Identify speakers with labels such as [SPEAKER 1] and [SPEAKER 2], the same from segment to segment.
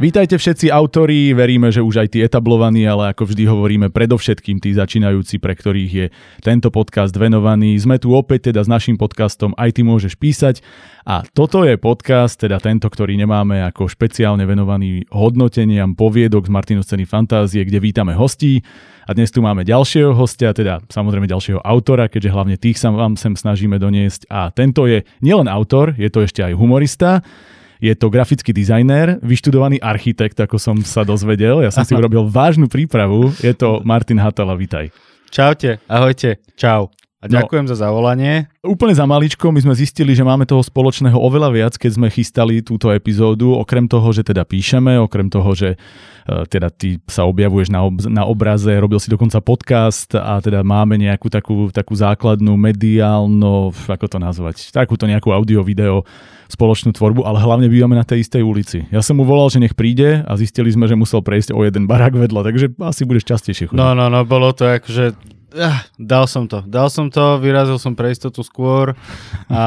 [SPEAKER 1] Vítajte všetci autori, veríme, že už aj tí etablovaní, ale ako vždy hovoríme, predovšetkým tí začínajúci, pre ktorých je tento podcast venovaný. Sme tu opäť teda s našim podcastom Aj ty môžeš písať a toto je podcast, teda tento, ktorý nemáme ako špeciálne venovaný hodnoteniam poviedok z Martinov scény fantázie, kde vítame hostí. A dnes tu máme ďalšieho hostia, teda samozrejme ďalšieho autora, keďže hlavne tých sa vám sem snažíme doniesť. A tento je nielen autor, je to ešte aj humorista. Je to grafický dizajner, vyštudovaný architekt, ako som sa dozvedel. Ja som si urobil vážnu prípravu. Je to Martin Hatala, vitaj.
[SPEAKER 2] Čaute, ahojte, čau. A no. ďakujem no, za zavolanie.
[SPEAKER 1] Úplne za maličko, my sme zistili, že máme toho spoločného oveľa viac, keď sme chystali túto epizódu. Okrem toho, že teda píšeme, okrem toho, že uh, teda ty sa objavuješ na, ob- na obraze, robil si dokonca podcast a teda máme nejakú takú, takú základnú mediálno, ako to nazvať, takúto nejakú audio-video spoločnú tvorbu, ale hlavne bývame na tej istej ulici. Ja som mu volal, že nech príde a zistili sme, že musel prejsť o jeden barák vedľa, takže asi budeš častejšie chodiť.
[SPEAKER 2] No, no, no, bolo to akože Ah, dal som to, dal som to, vyrazil som pre istotu skôr a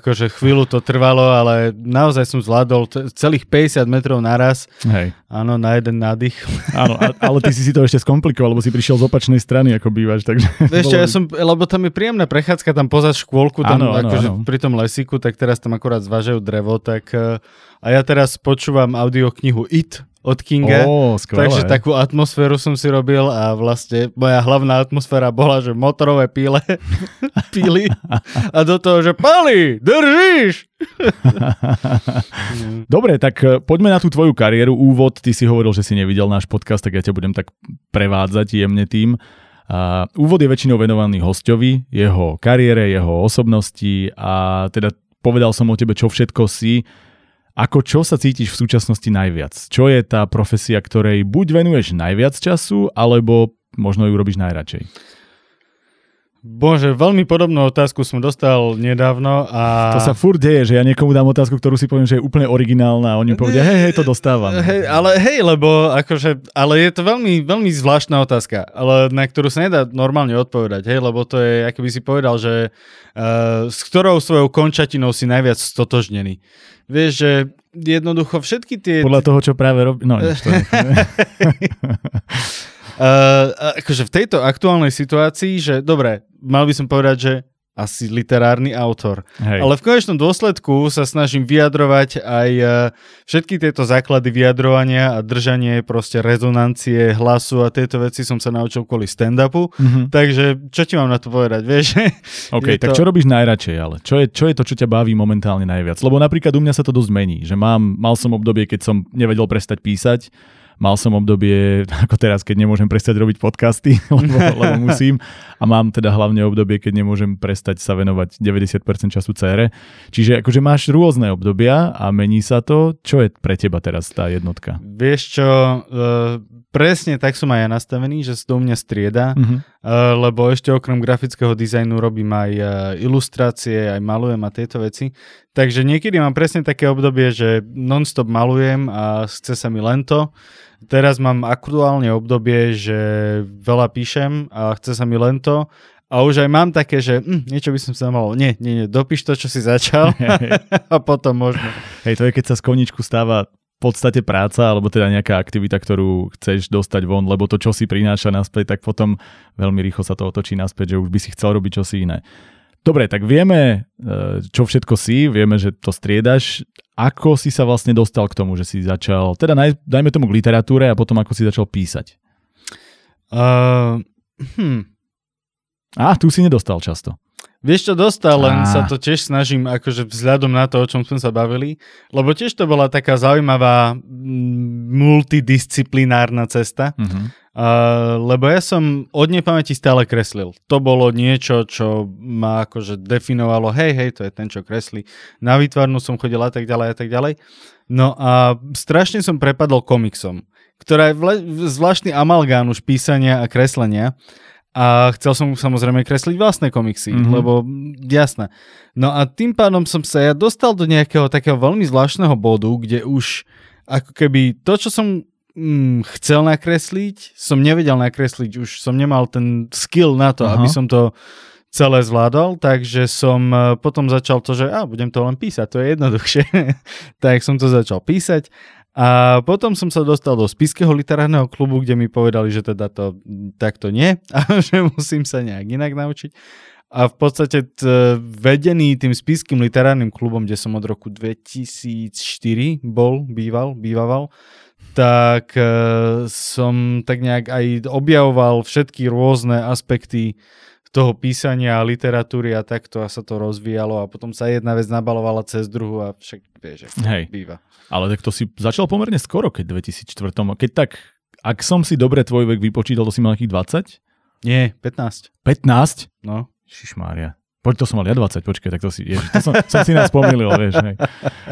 [SPEAKER 2] akože chvíľu to trvalo, ale naozaj som zvládol t- celých 50 metrov naraz.
[SPEAKER 1] Hej.
[SPEAKER 2] Áno, na jeden nádych.
[SPEAKER 1] Áno, ale ty si si to ešte skomplikoval, lebo si prišiel z opačnej strany, ako bývaš, takže...
[SPEAKER 2] Vieš čo, ja som, lebo tam je príjemná prechádzka tam poza škôlku, tam áno, áno, akože áno. pri tom lesíku, tak teraz tam akorát zvážajú drevo, tak eh, a ja teraz počúvam audioknihu It od Kinga.
[SPEAKER 1] Oh,
[SPEAKER 2] takže takú atmosféru som si robil a vlastne moja hlavná atmosféra bola, že motorové píle píli a do toho, že pali, držíš!
[SPEAKER 1] Dobre, tak eh, poďme na tú tvoju kariéru. Úvod, ty si hovoril, že si nevidel náš podcast, tak ja ťa budem tak prevádzať jemne tým. A úvod je väčšinou venovaný hostovi, jeho kariére, jeho osobnosti a teda povedal som o tebe, čo všetko si ako čo sa cítiš v súčasnosti najviac? Čo je tá profesia, ktorej buď venuješ najviac času, alebo možno ju robíš najradšej?
[SPEAKER 2] Bože, veľmi podobnú otázku som dostal nedávno a...
[SPEAKER 1] To sa furt deje, že ja niekomu dám otázku, ktorú si poviem, že je úplne originálna a oni povedia, hej, hej, to dostávam.
[SPEAKER 2] Hej, ale hej, lebo akože, ale je to veľmi, veľmi zvláštna otázka, ale na ktorú sa nedá normálne odpovedať, hej, lebo to je, ako by si povedal, že uh, s ktorou svojou končatinou si najviac stotožnený. Vieš, že jednoducho všetky tie...
[SPEAKER 1] Podľa toho, čo práve robí... No, nič to
[SPEAKER 2] Uh, akože v tejto aktuálnej situácii, že dobre, mal by som povedať, že asi literárny autor. Hej. Ale v konečnom dôsledku sa snažím vyjadrovať aj uh, všetky tieto základy vyjadrovania a držanie proste rezonancie hlasu a tieto veci som sa naučil kvôli stand-upu. Mm-hmm. Takže čo ti mám na to povedať, vieš?
[SPEAKER 1] OK, tak to... čo robíš najradšej ale? Čo je, čo je to, čo ťa baví momentálne najviac? Lebo napríklad u mňa sa to dosť mení, že mám, mal som obdobie, keď som nevedel prestať písať Mal som obdobie, ako teraz, keď nemôžem prestať robiť podcasty, lebo, lebo musím. A mám teda hlavne obdobie, keď nemôžem prestať sa venovať 90% času cére. Čiže akože máš rôzne obdobia a mení sa to. Čo je pre teba teraz tá jednotka?
[SPEAKER 2] Vieš čo, uh, presne tak som aj ja nastavený, že sa u mňa strieda, uh-huh. uh, lebo ešte okrem grafického dizajnu robím aj uh, ilustrácie, aj malujem a tieto veci. Takže niekedy mám presne také obdobie, že non-stop malujem a chce sa mi len to. Teraz mám aktuálne obdobie, že veľa píšem a chce sa mi len to. A už aj mám také, že hm, niečo by som sa mal, nie, nie, nie, dopíš to, čo si začal a potom možno.
[SPEAKER 1] Hej, to je, keď sa z koničku stáva v podstate práca, alebo teda nejaká aktivita, ktorú chceš dostať von, lebo to, čo si prináša naspäť, tak potom veľmi rýchlo sa to otočí naspäť, že už by si chcel robiť čosi iné. Dobre, tak vieme, e, čo všetko si, vieme, že to striedaš. Ako si sa vlastne dostal k tomu, že si začal, teda naj, dajme tomu k literatúre a potom ako si začal písať? Uh, hm. A, tu si nedostal často.
[SPEAKER 2] Vieš čo, dostal, len ah. sa to tiež snažím, akože vzhľadom na to, o čom sme sa bavili, lebo tiež to bola taká zaujímavá multidisciplinárna cesta. Uh-huh. Uh, lebo ja som od nepamäti stále kreslil. To bolo niečo, čo ma akože definovalo, hej, hej, to je ten, čo kreslí. Na výtvarnu som chodil a tak ďalej a tak ďalej. No a strašne som prepadol komiksom, ktorá je vle- zvláštny amalgán už písania a kreslenia. A chcel som samozrejme kresliť vlastné komiksy, mm-hmm. lebo jasné. No a tým pádom som sa ja dostal do nejakého takého veľmi zvláštneho bodu, kde už ako keby to, čo som mm, chcel nakresliť, som nevedel nakresliť, už som nemal ten skill na to, Aha. aby som to celé zvládol, takže som e, potom začal to, že a, budem to len písať, to je jednoduchšie. tak som to začal písať A potom som sa dostal do Spiského literárneho klubu, kde mi povedali, že teda to takto nie a že musím sa nejak inak naučiť. A v podstate t, vedený tým Spiským literárnym klubom, kde som od roku 2004 bol, býval, bývaval, tak e, som tak nejak aj objavoval všetky rôzne aspekty toho písania a literatúry a takto a sa to rozvíjalo a potom sa jedna vec nabalovala cez druhú a však vieš, Hej. býva.
[SPEAKER 1] Ale tak to si začal pomerne skoro, keď 2004. Keď tak, ak som si dobre tvoj vek vypočítal, to si mal nejakých 20?
[SPEAKER 2] Nie, 15.
[SPEAKER 1] 15?
[SPEAKER 2] No.
[SPEAKER 1] Šišmária. Poď, to som mal ja 20, počkaj, tak to si, ježiš, to som, som si nás pomýlil, vieš, hej.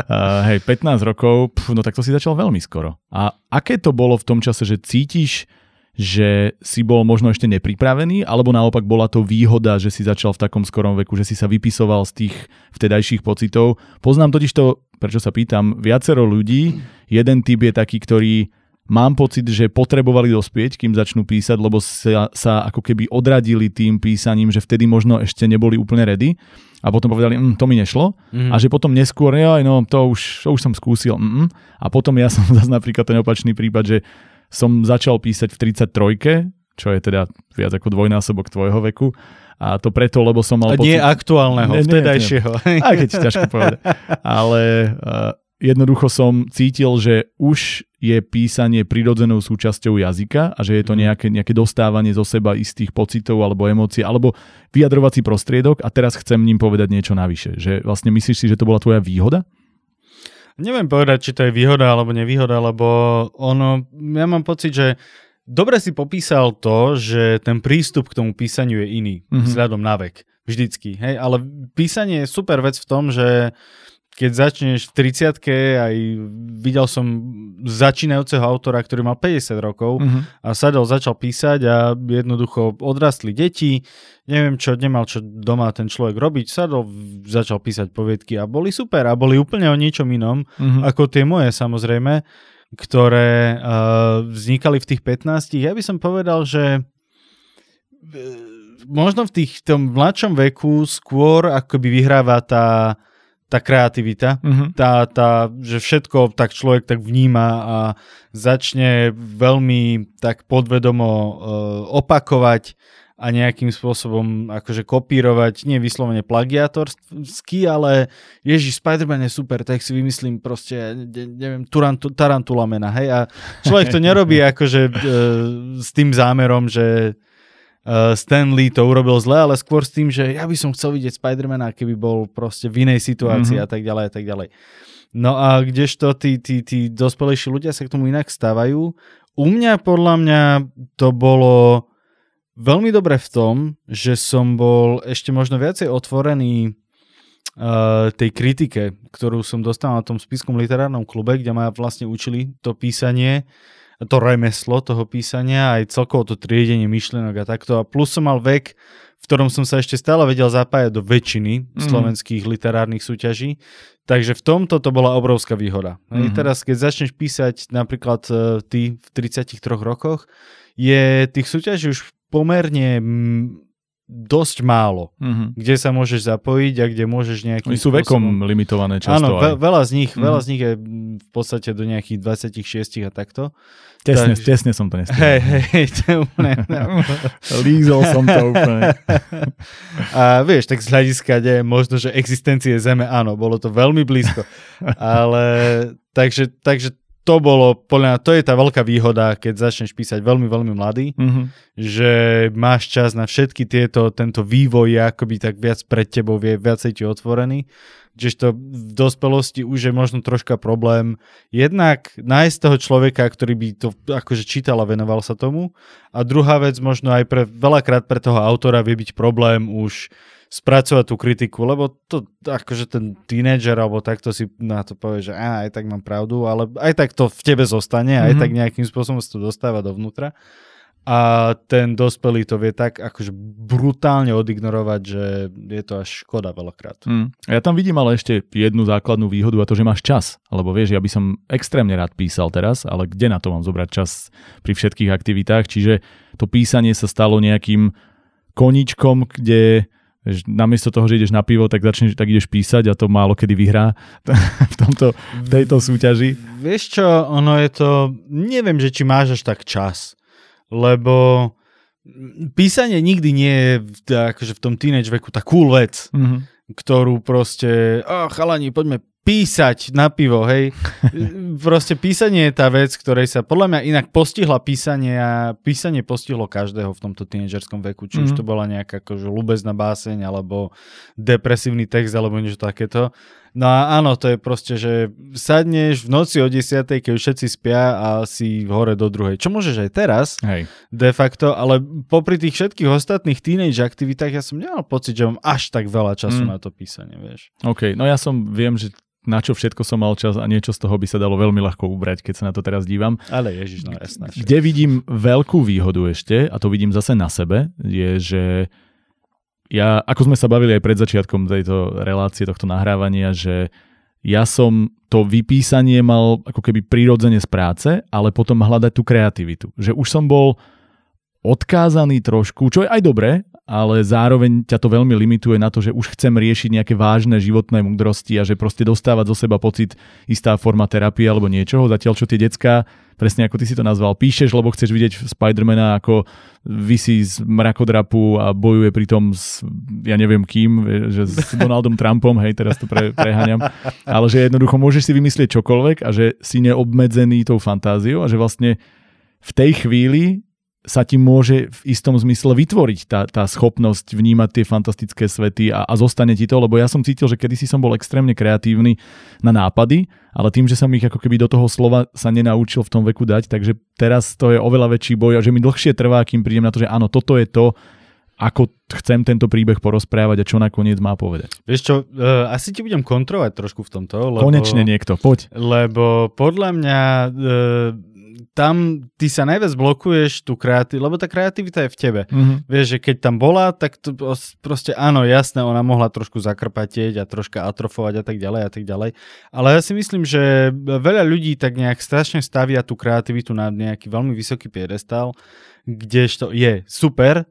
[SPEAKER 1] Uh, hej, 15 rokov, pf, no tak to si začal veľmi skoro. A aké to bolo v tom čase, že cítiš, že si bol možno ešte nepripravený, alebo naopak bola to výhoda, že si začal v takom skorom veku, že si sa vypisoval z tých vtedajších pocitov. Poznám totiž to, prečo sa pýtam, viacero ľudí, jeden typ je taký, ktorý mám pocit, že potrebovali dospieť, kým začnú písať, lebo sa, sa ako keby odradili tým písaním, že vtedy možno ešte neboli úplne ready a potom povedali, mm, to mi nešlo mm. a že potom neskôr, ja, no to už, to už som skúsil mm, a potom ja som zase napríklad ten opačný prípad, že som začal písať v 33 čo je teda viac ako dvojnásobok tvojho veku. A to preto, lebo som mal
[SPEAKER 2] a pocit... Nie aktuálneho, nie, vtedajšieho.
[SPEAKER 1] Aj keď ťažko povedať. Ale uh, jednoducho som cítil, že už je písanie prirodzenou súčasťou jazyka a že je to mhm. nejaké, nejaké dostávanie zo seba istých pocitov alebo emócií alebo vyjadrovací prostriedok a teraz chcem ním povedať niečo navyše. Že vlastne myslíš si, že to bola tvoja výhoda?
[SPEAKER 2] Neviem povedať, či to je výhoda alebo nevýhoda, lebo ono, ja mám pocit, že dobre si popísal to, že ten prístup k tomu písaniu je iný, mm-hmm. vzhľadom na vek. Vždycky, hej, ale písanie je super vec v tom, že keď začneš v 30 aj videl som začínajúceho autora, ktorý mal 50 rokov uh-huh. a sadol, začal písať a jednoducho odrastli deti, neviem čo, nemal čo doma ten človek robiť, sadol, začal písať poviedky a boli super a boli úplne o niečom inom, uh-huh. ako tie moje samozrejme, ktoré uh, vznikali v tých 15. Ja by som povedal, že uh, možno v tých, tom mladšom veku skôr akoby vyhráva tá tá kreativita, uh-huh. tá, tá, že všetko tak človek tak vníma a začne veľmi tak podvedomo uh, opakovať a nejakým spôsobom akože kopírovať, nie vyslovene plagiatorsky, ale Ježiš, Spider-Man je super, tak si vymyslím proste, neviem, turantu, tarantula mena, hej, a človek to nerobí akože uh, s tým zámerom, že uh, Stan Lee to urobil zle, ale skôr s tým, že ja by som chcel vidieť Spidermana, keby bol proste v inej situácii mm-hmm. a tak ďalej a tak ďalej. No a kdežto tí, tí, tí dospelejší ľudia sa k tomu inak stávajú. U mňa podľa mňa to bolo veľmi dobre v tom, že som bol ešte možno viacej otvorený uh, tej kritike, ktorú som dostal na tom spiskom literárnom klube, kde ma vlastne učili to písanie to remeslo toho písania, aj celkovo to triedenie myšlienok a takto. A plus som mal vek, v ktorom som sa ešte stále vedel zapájať do väčšiny mm. slovenských literárnych súťaží. Takže v tomto to bola obrovská výhoda. Mm. Teraz, keď začneš písať napríklad uh, ty v 33 rokoch, je tých súťaží už pomerne dosť málo, mm-hmm. kde sa môžeš zapojiť a kde môžeš nejakým
[SPEAKER 1] Oni sú spôsobom... vekom limitované často.
[SPEAKER 2] Áno, ve- veľa z nich, mm-hmm. veľa z nich je v podstate do nejakých 26 a takto.
[SPEAKER 1] Tesne, tak... tesne som to nestihol.
[SPEAKER 2] Hej, hej, to úplne...
[SPEAKER 1] Lízol som to úplne.
[SPEAKER 2] a vieš, tak z hľadiska je možno, že existencie Zeme, áno, bolo to veľmi blízko. Ale takže, takže to bolo, podľa mňa, to je tá veľká výhoda, keď začneš písať veľmi, veľmi mladý, mm-hmm. že máš čas na všetky tieto, tento vývoj je akoby tak viac pred tebou, vie viacej ti otvorený. Čiže to v dospelosti už je možno troška problém jednak nájsť toho človeka, ktorý by to akože čítal a venoval sa tomu. A druhá vec možno aj pre, veľakrát pre toho autora vie byť problém už spracovať tú kritiku, lebo to akože ten tínedžer alebo takto si na to povie, že á, aj tak mám pravdu, ale aj tak to v tebe zostane, mm-hmm. aj mhm. tak nejakým spôsobom sa to dostáva dovnútra. A ten dospelý to vie tak akože brutálne odignorovať, že je to až škoda veľakrát.
[SPEAKER 1] Mm. Ja tam vidím ale ešte jednu základnú výhodu a to, že máš čas. Lebo vieš, ja by som extrémne rád písal teraz, ale kde na to mám zobrať čas pri všetkých aktivitách? Čiže to písanie sa stalo nejakým koničkom, kde namiesto toho, že ideš na pivo, tak začneš, tak ideš písať a to málo kedy vyhrá v, tomto, v tejto súťaži.
[SPEAKER 2] Vieš čo, ono je to, neviem, že či máš až tak čas, lebo písanie nikdy nie je akože v tom teenage veku tá cool vec, mm-hmm. ktorú proste, oh, chalani, poďme písať na pivo, hej. Proste písanie je tá vec, ktorej sa podľa mňa inak postihla písanie a písanie postihlo každého v tomto tínedžerskom veku, či mm-hmm. už mhm. to bola nejaká akože ľubezná báseň, alebo depresívny text, alebo niečo takéto. No a áno, to je proste, že sadneš v noci o 10, keď všetci spia a si hore do druhej. Čo môžeš aj teraz,
[SPEAKER 1] Hej.
[SPEAKER 2] de facto, ale popri tých všetkých ostatných teenage aktivitách ja som nemal pocit, že mám až tak veľa času mm. na to písanie, vieš.
[SPEAKER 1] OK, no ja som, viem, že na čo všetko som mal čas a niečo z toho by sa dalo veľmi ľahko ubrať, keď sa na to teraz dívam.
[SPEAKER 2] Ale ježiš, no jasná.
[SPEAKER 1] Kde vidím veľkú výhodu ešte, a to vidím zase na sebe, je, že ja, ako sme sa bavili aj pred začiatkom tejto relácie, tohto nahrávania, že ja som to vypísanie mal ako keby prirodzene z práce, ale potom hľadať tú kreativitu. Že už som bol odkázaný trošku, čo je aj dobré, ale zároveň ťa to veľmi limituje na to, že už chcem riešiť nejaké vážne životné múdrosti a že proste dostávať zo seba pocit istá forma terapie alebo niečoho, zatiaľ čo tie decka, presne ako ty si to nazval, píšeš, lebo chceš vidieť Spidermana ako vysí z mrakodrapu a bojuje pritom s, ja neviem kým, že s Donaldom Trumpom, hej, teraz to pre, preháňam, ale že jednoducho môžeš si vymyslieť čokoľvek a že si neobmedzený tou fantáziou a že vlastne v tej chvíli sa ti môže v istom zmysle vytvoriť tá, tá schopnosť vnímať tie fantastické svety a, a zostane ti to, lebo ja som cítil, že kedysi som bol extrémne kreatívny na nápady, ale tým, že som ich ako keby do toho slova sa nenaučil v tom veku dať, takže teraz to je oveľa väčší boj a že mi dlhšie trvá, kým prídem na to, že áno, toto je to, ako chcem tento príbeh porozprávať a čo nakoniec má povedať.
[SPEAKER 2] Vieš čo, uh, asi ti budem kontrovať trošku v tomto. Lebo,
[SPEAKER 1] Konečne niekto, poď.
[SPEAKER 2] Lebo podľa mňa uh, tam ty sa najviac blokuješ tú kreativitu, lebo tá kreativita je v tebe. Mm-hmm. Vieš, že keď tam bola, tak to proste áno, jasné, ona mohla trošku zakrpatieť a troška atrofovať a tak ďalej a tak ďalej. Ale ja si myslím, že veľa ľudí tak nejak strašne stavia tú kreativitu na nejaký veľmi vysoký piedestal, kdežto je super,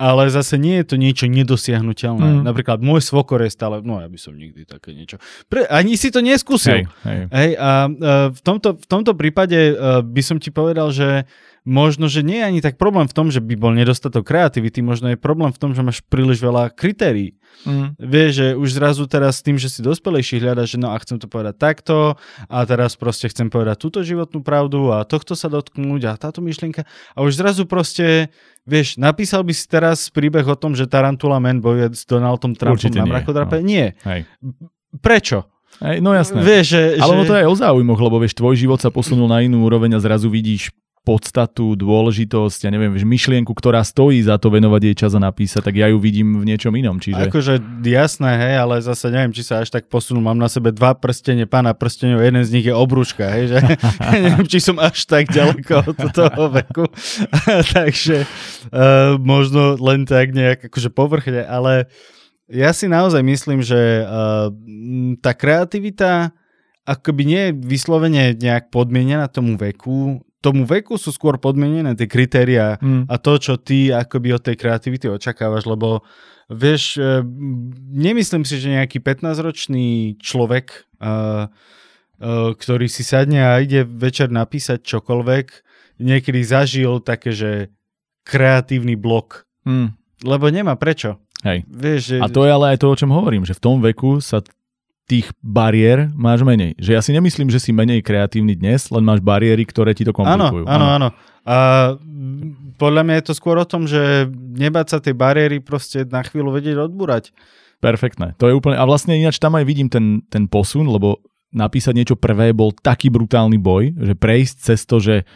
[SPEAKER 2] ale zase nie je to niečo nedosiahnutelné. Mm. Napríklad môj svokor je stále, no ja by som nikdy také niečo, Pre, ani si to neskúsil.
[SPEAKER 1] Hej, hej.
[SPEAKER 2] Hej, a uh, v, tomto, v tomto prípade uh, by som ti povedal, že možno, že nie je ani tak problém v tom, že by bol nedostatok kreativity, možno je problém v tom, že máš príliš veľa kritérií. Mm. Vieš, že už zrazu teraz tým, že si dospelejší hľadaš, že no a chcem to povedať takto a teraz proste chcem povedať túto životnú pravdu a tohto sa dotknúť a táto myšlienka a už zrazu proste, vieš, napísal by si teraz príbeh o tom, že Tarantula Man bojuje s Donaldom Trumpom Určite na mrakodrape? No. Nie. Hej. Prečo?
[SPEAKER 1] Hej, no jasné.
[SPEAKER 2] Vieš, že,
[SPEAKER 1] Ale že... to je aj o záujmoch, lebo vieš, tvoj život sa posunul na inú úroveň a zrazu vidíš podstatu, dôležitosť, ja neviem, myšlienku, ktorá stojí za to venovať jej čas a napísať, tak ja ju vidím v niečom inom. Čiže...
[SPEAKER 2] Akože jasné, hej, ale zase neviem, či sa až tak posunul. Mám na sebe dva prstene pána prstenov, jeden z nich je obrúška, hej, že neviem, či som až tak ďaleko od toho veku. Takže uh, možno len tak nejak akože povrchne, ale ja si naozaj myslím, že uh, tá kreativita akoby nie je vyslovene nejak podmienená tomu veku, tomu veku sú skôr podmienené tie kritéria mm. a to, čo ty akoby od tej kreativity očakávaš, lebo vieš, e, nemyslím si, že nejaký 15-ročný človek, uh, uh, ktorý si sadne a ide večer napísať čokoľvek, niekedy zažil také, že kreatívny blok. Mm. Lebo nemá prečo.
[SPEAKER 1] Hej.
[SPEAKER 2] Vieš, že...
[SPEAKER 1] A to je ale aj to, o čom hovorím, že v tom veku sa tých bariér máš menej. Že ja si nemyslím, že si menej kreatívny dnes, len máš bariéry, ktoré ti to komplikujú.
[SPEAKER 2] Áno, áno, áno. A podľa mňa je to skôr o tom, že nebať sa tej bariéry proste na chvíľu vedieť odbúrať.
[SPEAKER 1] Perfektné. To je úplne... A vlastne ináč tam aj vidím ten, ten posun, lebo napísať niečo prvé bol taký brutálny boj, že prejsť cez to, že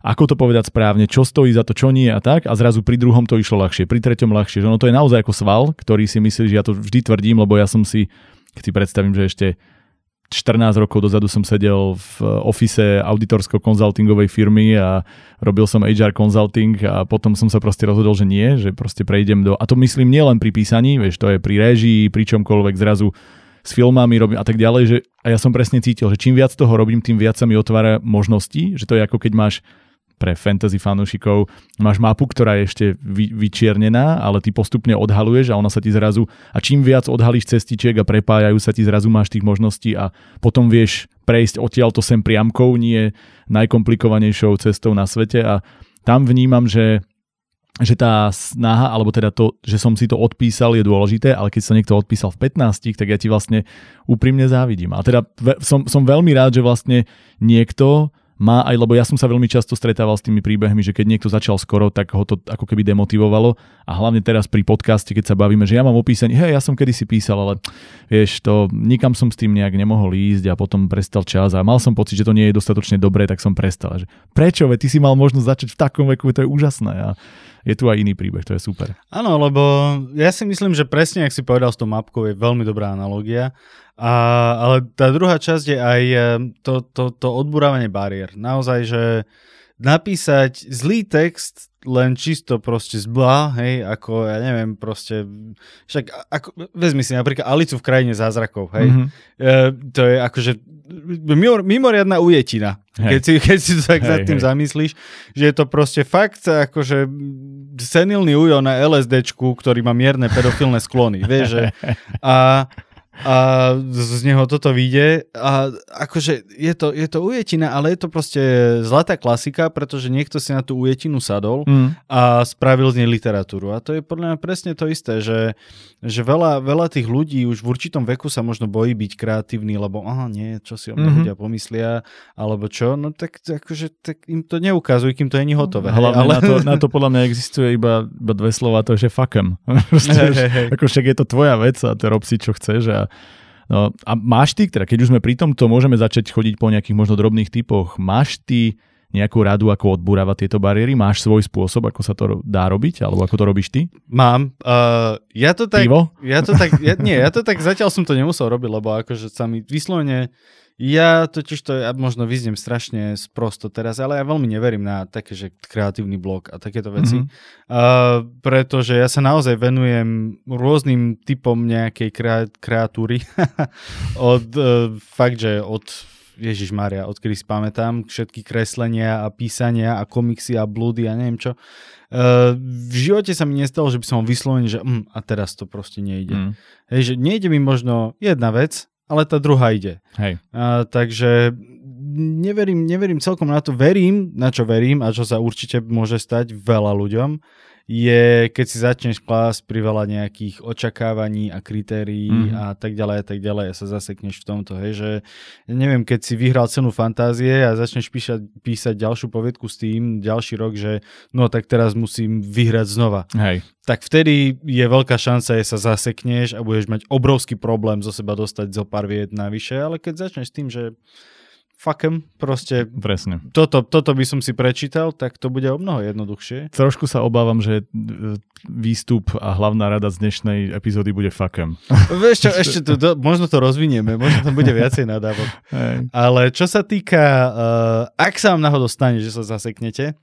[SPEAKER 1] ako to povedať správne, čo stojí za to, čo nie a tak a zrazu pri druhom to išlo ľahšie, pri treťom ľahšie. Že ono to je naozaj ako sval, ktorý si myslíš, že ja to vždy tvrdím, lebo ja som si keď si predstavím, že ešte 14 rokov dozadu som sedel v ofise auditorsko-konzultingovej firmy a robil som HR consulting a potom som sa proste rozhodol, že nie, že proste prejdem do... A to myslím nielen pri písaní, vieš, to je pri režii, pri čomkoľvek zrazu s filmami robím a tak ďalej, že a ja som presne cítil, že čím viac toho robím, tým viac sa mi otvára možností, že to je ako keď máš pre fantasy fanúšikov. Máš mapu, ktorá je ešte vy, vyčiernená, ale ty postupne odhaluješ a ona sa ti zrazu, a čím viac odhalíš cestičiek a prepájajú sa ti, zrazu máš tých možností a potom vieš prejsť odtiaľto sem priamkou, nie najkomplikovanejšou cestou na svete a tam vnímam, že že tá snaha, alebo teda to, že som si to odpísal je dôležité, ale keď sa niekto odpísal v 15, tak ja ti vlastne úprimne závidím. A teda som, som veľmi rád, že vlastne niekto má aj, lebo ja som sa veľmi často stretával s tými príbehmi, že keď niekto začal skoro, tak ho to ako keby demotivovalo a hlavne teraz pri podcaste, keď sa bavíme, že ja mám opísaný, hej, ja som kedysi písal, ale vieš, to nikam som s tým nejak nemohol ísť a potom prestal čas a mal som pocit, že to nie je dostatočne dobré, tak som prestal. Že, prečo? Veď ty si mal možnosť začať v takom veku, to je úžasné. A je tu aj iný príbeh, to je super.
[SPEAKER 2] Áno, lebo ja si myslím, že presne, ak si povedal s tou mapkou, je veľmi dobrá analogia a, ale tá druhá časť je aj eh, to, to, to odburávanie bariér. Naozaj, že napísať zlý text len čisto proste zblá, hej, ako, ja neviem, proste, však, ako, vezmi si napríklad Alicu v krajine zázrakov, hej, mm-hmm. e, to je akože mimoriadná ujetina, keď si, keď si to tak hej, nad tým hej. zamyslíš, že je to proste fakt akože senilný ujo na LSDčku, ktorý má mierne pedofilné sklony, vieš, že, a a z neho toto vyjde a akože je to, je to ujetina, ale je to proste zlatá klasika, pretože niekto si na tú ujetinu sadol mm. a spravil z nej literatúru a to je podľa mňa presne to isté, že, že veľa, veľa tých ľudí už v určitom veku sa možno bojí byť kreatívny, lebo aha, nie, čo si o mňa mm-hmm. ľudia pomyslia, alebo čo, no tak akože tak im to neukazuj, kým to je hotové.
[SPEAKER 1] Hlavne ale... na, to, na to podľa mňa existuje iba, iba dve slova, to je že fuckem. hey, hey, hey. Ako však je to tvoja vec a to rob si čo chceš a No, a máš ty, teda keď už sme pri tomto, môžeme začať chodiť po nejakých možno drobných typoch. Máš ty nejakú radu, ako odburávať tieto bariéry? Máš svoj spôsob, ako sa to dá robiť? Alebo ako to robíš ty?
[SPEAKER 2] Mám. Uh, ja to tak...
[SPEAKER 1] Pivo?
[SPEAKER 2] Ja to tak... Ja, nie, ja to tak zatiaľ som to nemusel robiť, lebo akože sa mi vyslovene ja totiž to, ja možno vyzniem strašne sprosto teraz, ale ja veľmi neverím na také, že kreatívny blog a takéto veci, mm-hmm. uh, pretože ja sa naozaj venujem rôznym typom nejakej kreat- kreatúry od uh, fakt, že od Ježiš Maria, odkedy si pamätám, všetky kreslenia a písania a komiksy a blúdy a neviem čo. Uh, v živote sa mi nestalo, že by som vyslovený, že mm, a teraz to proste nejde. Mm. Hej, že nejde mi možno jedna vec, ale tá druhá ide.
[SPEAKER 1] Hej.
[SPEAKER 2] A, takže neverím, neverím celkom na to. Verím, na čo verím a čo sa určite môže stať veľa ľuďom, je, keď si začneš klásť pri veľa nejakých očakávaní a kritérií mm. a tak ďalej a tak ďalej a sa zasekneš v tomto, hej, že neviem, keď si vyhral cenu fantázie a začneš písať, písať ďalšiu poviedku s tým ďalší rok, že no tak teraz musím vyhrať znova.
[SPEAKER 1] Hej.
[SPEAKER 2] Tak vtedy je veľká šanca, že sa zasekneš a budeš mať obrovský problém zo seba dostať zo pár vied navyše, ale keď začneš tým, že fuckem, proste
[SPEAKER 1] Presne.
[SPEAKER 2] Toto, toto by som si prečítal, tak to bude o mnoho jednoduchšie.
[SPEAKER 1] Trošku sa obávam, že e, výstup a hlavná rada z dnešnej epizódy bude fuckem.
[SPEAKER 2] Vieš čo, ešte to, to, možno to rozvinieme, možno tam bude viacej nadávok. Hey. Ale čo sa týka, uh, ak sa vám náhodou stane, že sa zaseknete,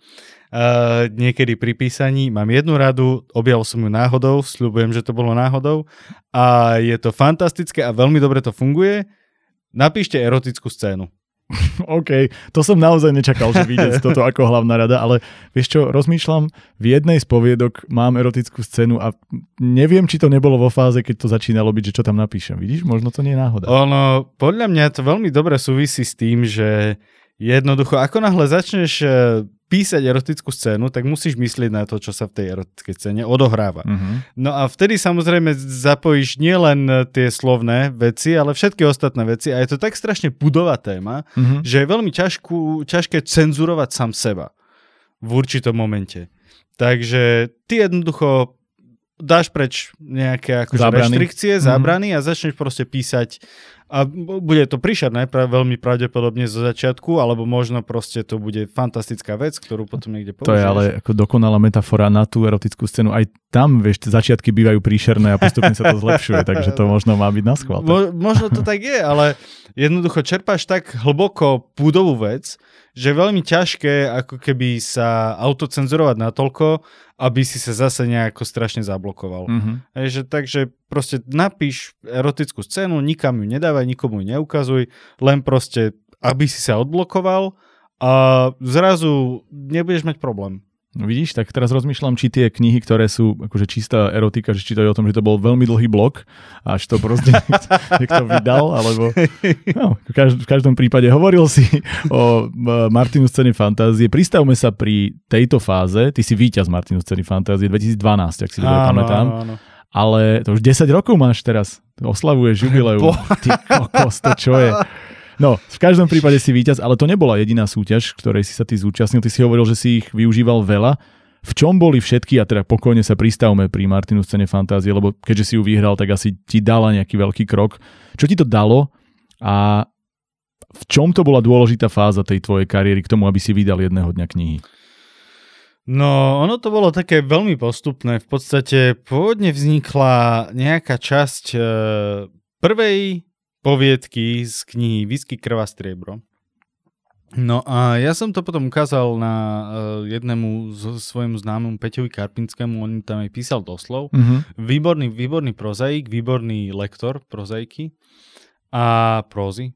[SPEAKER 2] Uh, niekedy pri písaní. Mám jednu radu, objavil som ju náhodou, sľubujem, že to bolo náhodou a je to fantastické a veľmi dobre to funguje. Napíšte erotickú scénu.
[SPEAKER 1] OK, to som naozaj nečakal, že vyjde toto ako hlavná rada, ale vieš čo, rozmýšľam, v jednej z poviedok mám erotickú scénu a neviem, či to nebolo vo fáze, keď to začínalo byť, že čo tam napíšem. Vidíš, možno to nie je náhoda.
[SPEAKER 2] Ono, podľa mňa to veľmi dobre súvisí s tým, že jednoducho, ako náhle začneš eh, písať erotickú scénu, tak musíš myslieť na to, čo sa v tej erotickej scéne odohráva. Uh-huh. No a vtedy samozrejme zapojíš nielen tie slovné veci, ale všetky ostatné veci a je to tak strašne budová téma, uh-huh. že je veľmi ťažkú, ťažké cenzurovať sám seba v určitom momente. Takže ty jednoducho dáš preč nejaké akože reštrikcie, zábrany mm-hmm. a začneš proste písať a bude to príšerné, pra, veľmi pravdepodobne zo začiatku, alebo možno proste to bude fantastická vec, ktorú potom niekde použiješ.
[SPEAKER 1] To je ale ako dokonalá metafora na tú erotickú scénu. Aj tam, vieš, začiatky bývajú príšerné a postupne sa to zlepšuje, takže to možno má byť na schvál.
[SPEAKER 2] Mo, možno to tak je, ale jednoducho čerpáš tak hlboko púdovú vec, že je veľmi ťažké ako keby sa autocenzurovať natoľko, aby si sa zase nejako strašne zablokoval. Mm-hmm. že, takže proste napíš erotickú scénu, nikam ju nedávaj, nikomu ju neukazuj, len proste, aby si sa odblokoval a zrazu nebudeš mať problém.
[SPEAKER 1] No vidíš, tak teraz rozmýšľam, či tie knihy, ktoré sú akože čistá erotika, že či to je o tom, že to bol veľmi dlhý blok, až to proste niekto, niekto vydal, alebo no, v, každ- v každom prípade hovoril si o Martinu scéne fantázie. Pristavme sa pri tejto fáze, ty si víťaz Martinu scény fantázie 2012, ak si dobre pamätám. Áno, áno. Ale to už 10 rokov máš teraz, oslavuješ jubileum. Ty kokos, to čo je? No, v každom prípade si víťaz, ale to nebola jediná súťaž, ktorej si sa ty zúčastnil. Ty si hovoril, že si ich využíval veľa. V čom boli všetky, a teda pokojne sa pristavme pri Martinu scéne fantázie, lebo keďže si ju vyhral, tak asi ti dala nejaký veľký krok. Čo ti to dalo a v čom to bola dôležitá fáza tej tvojej kariéry k tomu, aby si vydal jedného dňa knihy?
[SPEAKER 2] No, ono to bolo také veľmi postupné. V podstate pôvodne vznikla nejaká časť e, prvej poviedky z knihy Whisky, krva, striebro. No a ja som to potom ukázal na uh, jednému z, svojmu známemu Peťovi Karpinskému, on tam aj písal doslov. Uh-huh. Výborný, výborný prozaik, výborný lektor prozaiky a prózy.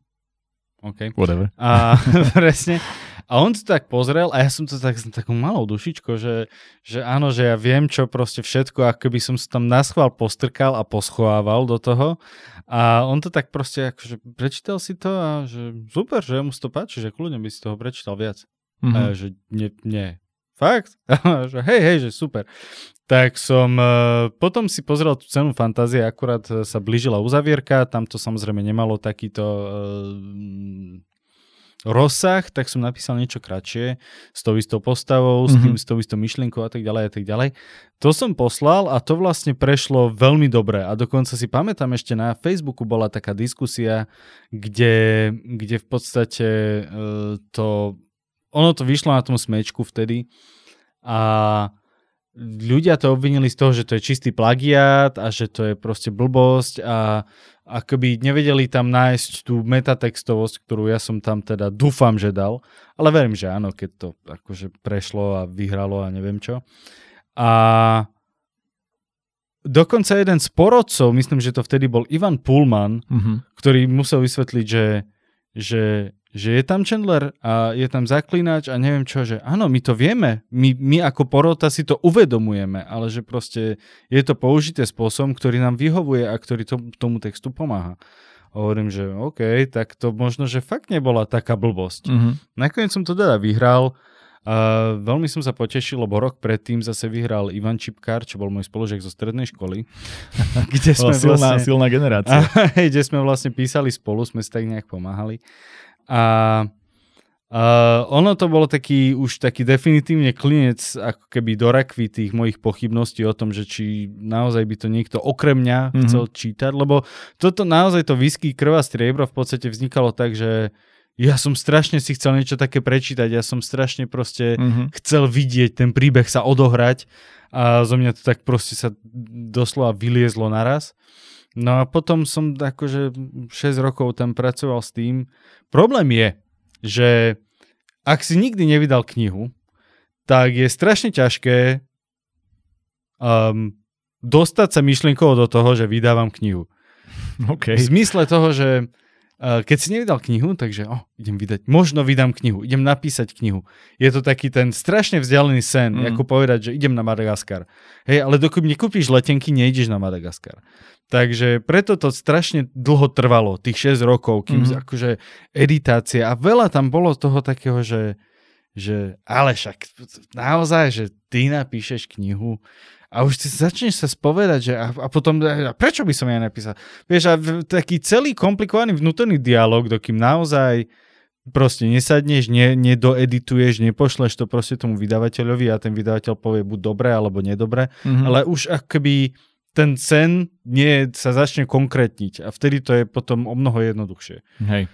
[SPEAKER 1] Okay. Whatever.
[SPEAKER 2] A presne. A on to tak pozrel a ja som to tak takou malou dušičkou, že, že áno, že ja viem, čo proste všetko, ako by som sa tam naschval postrkal a poschovával do toho. A on to tak proste akože prečítal si to a že super, že mu to páči, že kľudne by si toho prečítal viac. Mm-hmm. A ja, že nie, nie. Fakt? že hej, hej, že super. Tak som uh, potom si pozrel tú cenu fantázie, akurát sa blížila uzavierka, tam to samozrejme nemalo takýto uh, rozsah, tak som napísal niečo kratšie s tou istou postavou, mm-hmm. s, tým, mhm. s tou istou myšlienkou a tak ďalej a tak ďalej. To som poslal a to vlastne prešlo veľmi dobre a dokonca si pamätám ešte na Facebooku bola taká diskusia, kde, kde v podstate uh, to, ono to vyšlo na tom smečku vtedy a ľudia to obvinili z toho, že to je čistý plagiát a že to je proste blbosť a akoby nevedeli tam nájsť tú metatextovosť, ktorú ja som tam teda dúfam, že dal, ale verím, že áno, keď to akože prešlo a vyhralo a neviem čo. A dokonca jeden z porodcov, myslím, že to vtedy bol Ivan Pullman, mm-hmm. ktorý musel vysvetliť, že, že že je tam Chandler a je tam zaklinač a neviem čo, že áno, my to vieme, my, my ako porota si to uvedomujeme, ale že proste je to použité spôsobom, ktorý nám vyhovuje a ktorý to, tomu textu pomáha. Hovorím, že OK, tak to možno, že fakt nebola taká blbosť. Mm-hmm. Nakoniec som to teda vyhral a veľmi som sa potešil, lebo rok predtým zase vyhral Ivan Čipkár, čo bol môj spolužiak zo strednej školy.
[SPEAKER 1] kde sme silná, vlastne, silná generácia.
[SPEAKER 2] A, kde sme vlastne písali spolu, sme si tak nejak pomáhali. A Uh, ono to bolo taký, už taký definitívne klinec ako keby do rakvy tých mojich pochybností o tom, že či naozaj by to niekto okrem mňa mm-hmm. chcel čítať, lebo toto naozaj to whisky krva striebro v podstate vznikalo tak, že ja som strašne si chcel niečo také prečítať, ja som strašne proste mm-hmm. chcel vidieť ten príbeh sa odohrať a zo mňa to tak proste sa doslova vyliezlo naraz. No a potom som akože 6 rokov tam pracoval s tým. Problém je, že ak si nikdy nevydal knihu, tak je strašne ťažké um, dostať sa myšlienkovo do toho, že vydávam knihu.
[SPEAKER 1] Okay.
[SPEAKER 2] V zmysle toho, že keď si nevydal knihu, takže oh, idem vydať, možno vydám knihu, idem napísať knihu. Je to taký ten strašne vzdialený sen, mm. ako povedať, že idem na Madagaskar. Hej, ale dokud nekúpiš letenky, nejdeš na Madagaskar. Takže preto to strašne dlho trvalo, tých 6 rokov, kým mm-hmm. akože editácia a veľa tam bolo toho takého, že, že ale však naozaj, že ty napíšeš knihu a už si začneš sa spovedať, že a, a potom, a prečo by som ja napísal? Vieš, a taký celý komplikovaný vnútorný dialog, dokým naozaj proste nesadneš, ne, nedoedituješ, nepošleš to proste tomu vydavateľovi a ten vydavateľ povie buď dobre alebo nedobre, mm-hmm. ale už akoby ten sen nie sa začne konkrétniť a vtedy to je potom o mnoho jednoduchšie.
[SPEAKER 1] Hej.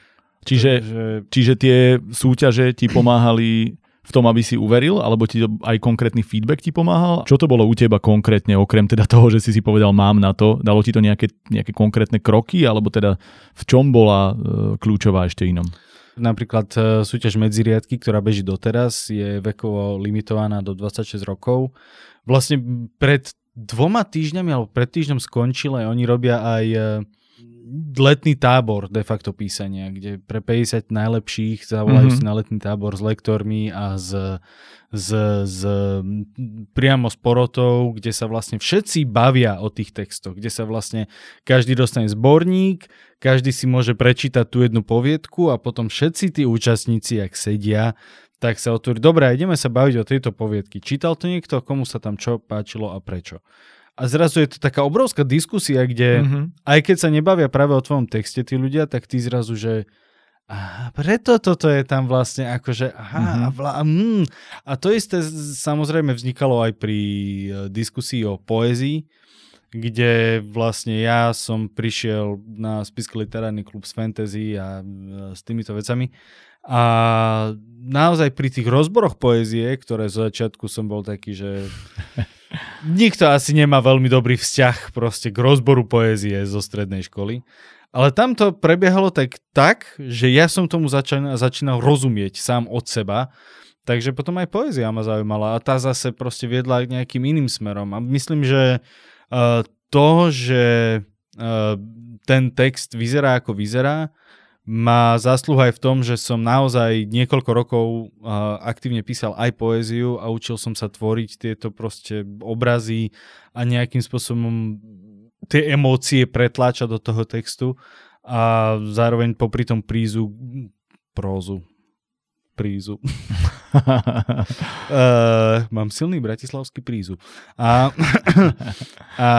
[SPEAKER 1] Čiže, Takže... čiže tie súťaže ti pomáhali v tom, aby si uveril, alebo ti aj konkrétny feedback ti pomáhal? Čo to bolo u teba konkrétne, okrem teda toho, že si si povedal mám na to? Dalo ti to nejaké, nejaké konkrétne kroky, alebo teda v čom bola e, kľúčová ešte inom?
[SPEAKER 2] Napríklad e, súťaž medziriadky, ktorá beží doteraz, je vekovo limitovaná do 26 rokov. Vlastne pred dvoma týždňami alebo pred týždňom skončil a oni robia aj e, letný tábor de facto písania, kde pre 50 najlepších zavolajú mm-hmm. si na letný tábor s lektormi a s, s, s priamo s porotou, kde sa vlastne všetci bavia o tých textoch, kde sa vlastne každý dostane zborník, každý si môže prečítať tú jednu poviedku a potom všetci tí účastníci, ak sedia, tak sa otvorí, dobre, ideme sa baviť o tejto poviedky. Čítal to niekto, komu sa tam čo páčilo a prečo? A zrazu je to taká obrovská diskusia, kde mm-hmm. aj keď sa nebavia práve o tvojom texte tí ľudia, tak ty zrazu, že a preto toto je tam vlastne akože aha, mm-hmm. a, vla, mm. a to isté samozrejme vznikalo aj pri uh, diskusii o poézii, kde vlastne ja som prišiel na spisky literárny klub z fantasy a uh, s týmito vecami a naozaj pri tých rozboroch poézie, ktoré zo začiatku som bol taký, že nikto asi nemá veľmi dobrý vzťah proste k rozboru poézie zo strednej školy. Ale tam to prebiehalo tak, tak, že ja som tomu začal, začínal rozumieť sám od seba, takže potom aj poézia ma zaujímala a tá zase proste viedla k nejakým iným smerom. A myslím, že uh, to, že uh, ten text vyzerá ako vyzerá, má zásluha aj v tom, že som naozaj niekoľko rokov aktívne písal aj poéziu a učil som sa tvoriť tieto proste obrazy a nejakým spôsobom tie emócie pretláčať do toho textu a zároveň popri tom prízu prózu prízu. uh, mám silný bratislavský prízu. A, a,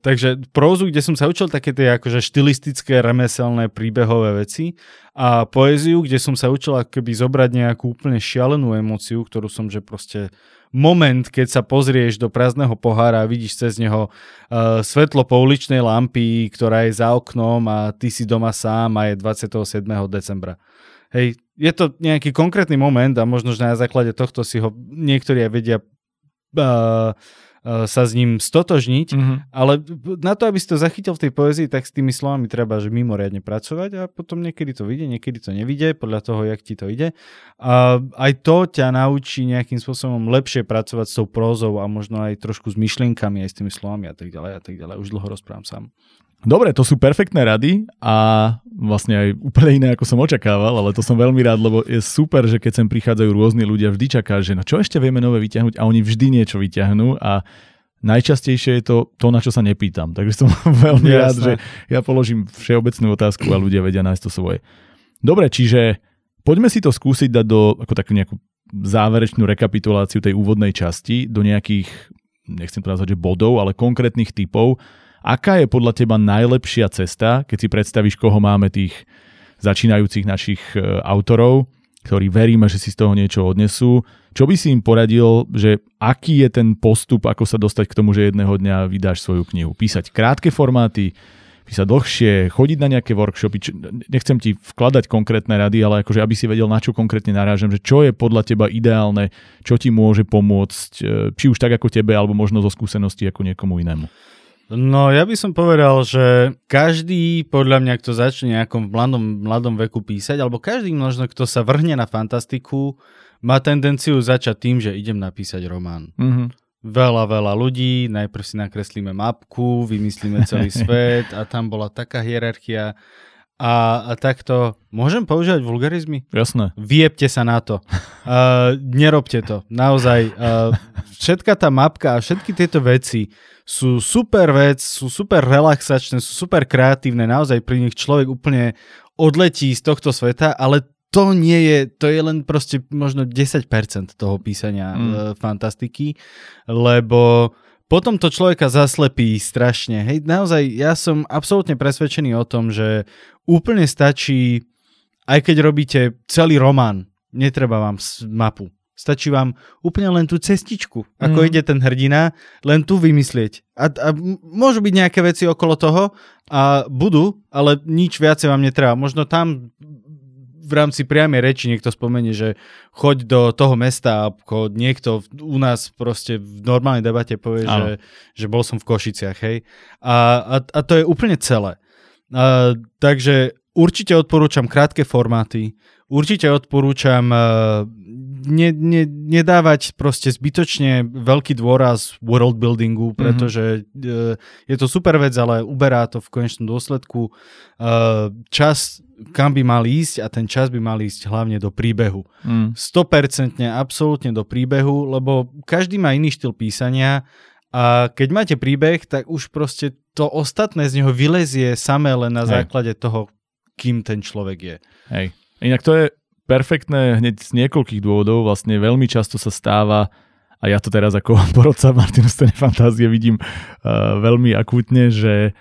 [SPEAKER 2] takže prózu, kde som sa učil také tie akože štilistické, remeselné, príbehové veci a poéziu, kde som sa učil akoby zobrať nejakú úplne šialenú emóciu, ktorú som, že proste moment, keď sa pozrieš do prázdneho pohára a vidíš cez neho uh, svetlo pouličnej lampy, ktorá je za oknom a ty si doma sám a je 27. decembra. Hej, je to nejaký konkrétny moment a možno, že na základe tohto si ho niektorí aj vedia uh, sa s ním stotožniť, mm-hmm. ale na to, aby si to zachytil v tej poezii, tak s tými slovami treba že mimoriadne pracovať a potom niekedy to vyjde, niekedy to nevidie, podľa toho, jak ti to ide. A aj to ťa naučí nejakým spôsobom lepšie pracovať s tou prózou a možno aj trošku s myšlienkami, aj s tými slovami a tak ďalej a tak ďalej. Už dlho rozprávam sám.
[SPEAKER 1] Dobre, to sú perfektné rady a vlastne aj úplne iné, ako som očakával, ale to som veľmi rád, lebo je super, že keď sem prichádzajú rôzni ľudia, vždy čaká, že no čo ešte vieme nové vyťahnuť a oni vždy niečo vyťahnú a najčastejšie je to to, na čo sa nepýtam. Takže som veľmi Jasne. rád, že ja položím všeobecnú otázku a ľudia vedia nájsť to svoje. Dobre, čiže poďme si to skúsiť dať do ako takú nejakú záverečnú rekapituláciu tej úvodnej časti do nejakých, nechcem to nazvať, že bodov, ale konkrétnych typov, Aká je podľa teba najlepšia cesta, keď si predstavíš, koho máme tých začínajúcich našich e, autorov, ktorí veríme, že si z toho niečo odnesú. Čo by si im poradil, že aký je ten postup, ako sa dostať k tomu, že jedného dňa vydáš svoju knihu? Písať krátke formáty, písať dlhšie, chodiť na nejaké workshopy. Nechcem ti vkladať konkrétne rady, ale akože aby si vedel, na čo konkrétne narážam, že čo je podľa teba ideálne, čo ti môže pomôcť, e, či už tak ako tebe, alebo možno zo skúseností ako niekomu inému.
[SPEAKER 2] No ja by som povedal, že každý podľa mňa, kto začne nejakom mladom, mladom veku písať, alebo každý možno, kto sa vrhne na fantastiku, má tendenciu začať tým, že idem napísať román. Mm-hmm. Veľa, veľa ľudí, najprv si nakreslíme mapku, vymyslíme celý svet a tam bola taká hierarchia a, a takto, môžem používať vulgarizmy?
[SPEAKER 1] Jasné.
[SPEAKER 2] Viepte sa na to. Uh, nerobte to. Naozaj. Uh, všetka tá mapka a všetky tieto veci sú super vec, sú super relaxačné, sú super kreatívne, naozaj pri nich človek úplne odletí z tohto sveta, ale to nie je, to je len proste možno 10% toho písania mm. e, fantastiky, lebo potom to človeka zaslepí strašne. Hej, naozaj ja som absolútne presvedčený o tom, že úplne stačí, aj keď robíte celý román, netreba vám mapu. Stačí vám úplne len tú cestičku, ako mm. ide ten hrdina, len tu vymyslieť. A, a môžu byť nejaké veci okolo toho a budú, ale nič viacej vám netreba. Možno tam v rámci priamej reči niekto spomenie, že choď do toho mesta, ako niekto u nás proste v normálnej debate povie, že, že bol som v Košiciach, hej. A, a, a to je úplne celé. A, takže určite odporúčam krátke formáty, určite odporúčam uh, ne, ne, nedávať proste zbytočne veľký dôraz world buildingu, mhm. pretože mm-hmm. je to super vec, ale uberá to v konečnom dôsledku uh, čas, kam by mal ísť a ten čas by mal ísť hlavne do príbehu. Mm. 100% absolútne do príbehu, lebo každý má iný štýl písania a keď máte príbeh, tak už proste to ostatné z neho vylezie samé len na Hej. základe toho, kým ten človek je.
[SPEAKER 1] Hej. Inak to je perfektné hneď z niekoľkých dôvodov. Vlastne veľmi často sa stáva, a ja to teraz ako porodca Martinu Stene Fantázie vidím uh, veľmi akútne, že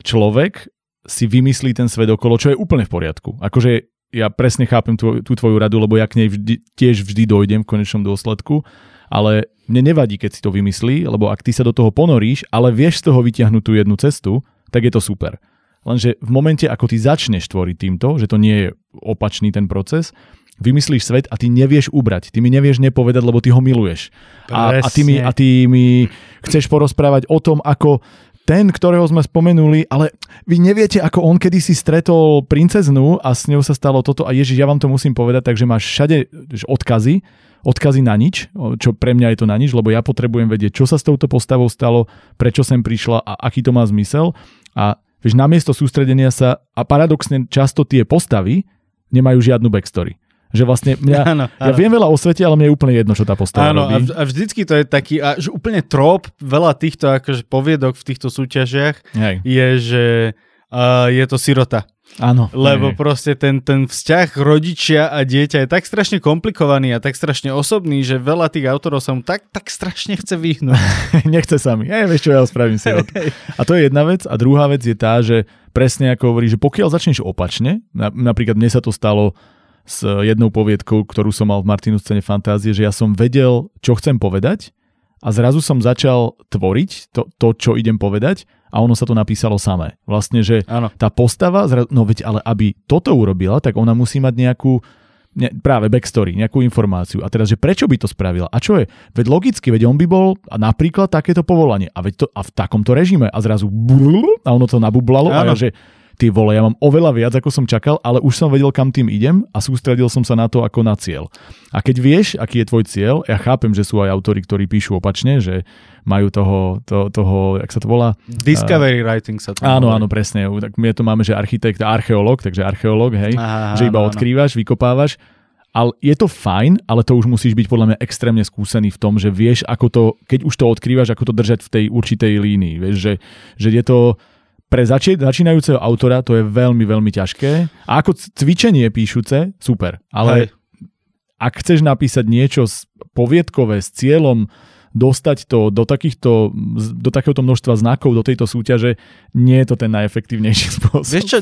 [SPEAKER 1] človek si vymyslí ten svet okolo, čo je úplne v poriadku. Akože ja presne chápem tú, tú tvoju radu, lebo ja k nej vždy, tiež vždy dojdem v konečnom dôsledku, ale mne nevadí, keď si to vymyslí, lebo ak ty sa do toho ponoríš, ale vieš z toho vyťahnuť tú jednu cestu, tak je to super. Lenže v momente, ako ty začneš tvoriť týmto, že to nie je opačný ten proces, vymyslíš svet a ty nevieš ubrať, ty mi nevieš nepovedať, lebo ty ho miluješ. A, a, ty mi, a ty mi chceš porozprávať o tom, ako ten, ktorého sme spomenuli, ale vy neviete, ako on kedysi stretol princeznu a s ňou sa stalo toto a Ježiš, ja vám to musím povedať, takže máš všade odkazy, odkazy na nič, čo pre mňa je to na nič, lebo ja potrebujem vedieť, čo sa s touto postavou stalo, prečo sem prišla a aký to má zmysel. A Vieš, namiesto sústredenia sa, a paradoxne často tie postavy nemajú žiadnu backstory. Že vlastne mňa, áno, áno. ja viem veľa o svete, ale mne je úplne jedno, čo tá postava áno, robí.
[SPEAKER 2] A, vždycky to je taký, a že úplne trop veľa týchto akože poviedok v týchto súťažiach Hej. je, že uh, je to sirota.
[SPEAKER 1] Áno.
[SPEAKER 2] Lebo aj. proste ten, ten vzťah rodičia a dieťa je tak strašne komplikovaný a tak strašne osobný, že veľa tých autorov sa mu tak, tak strašne chce vyhnúť.
[SPEAKER 1] Nechce sa mi. Ja vieš čo, ja spravím si. a to je jedna vec. A druhá vec je tá, že presne ako hovorí, že pokiaľ začneš opačne, napríklad mne sa to stalo s jednou poviedkou, ktorú som mal v Martinu scéne fantázie, že ja som vedel, čo chcem povedať a zrazu som začal tvoriť to, to čo idem povedať a ono sa to napísalo samé. Vlastne, že ano. tá postava, no veď ale aby toto urobila, tak ona musí mať nejakú ne, práve backstory, nejakú informáciu. A teraz, že prečo by to spravila? A čo je? Veď logicky, veď on by bol napríklad takéto povolanie. A veď to a v takomto režime. A zrazu a ono to nabublalo. Ano. A ja, že ty vole, ja mám oveľa viac, ako som čakal, ale už som vedel, kam tým idem a sústredil som sa na to ako na cieľ. A keď vieš, aký je tvoj cieľ, ja chápem, že sú aj autory, ktorí píšu opačne, že majú toho, to, toho jak sa to volá?
[SPEAKER 2] Discovery uh, writing sa to
[SPEAKER 1] Áno, volá. áno, presne. Tak my to máme, že architekt a archeológ, takže archeológ, hej, Aha, že iba áno, odkrývaš, áno. vykopávaš. Ale je to fajn, ale to už musíš byť podľa mňa extrémne skúsený v tom, že vieš, ako to, keď už to odkrývaš, ako to držať v tej určitej línii. Vieš, že, že je to, pre zači- začínajúceho autora to je veľmi, veľmi ťažké. A ako cvičenie píšuce, super. Ale Hej. ak chceš napísať niečo poviedkové s cieľom dostať to do, takýchto, do takéhoto množstva znakov do tejto súťaže, nie je to ten najefektívnejší spôsob.
[SPEAKER 2] Vieš čo,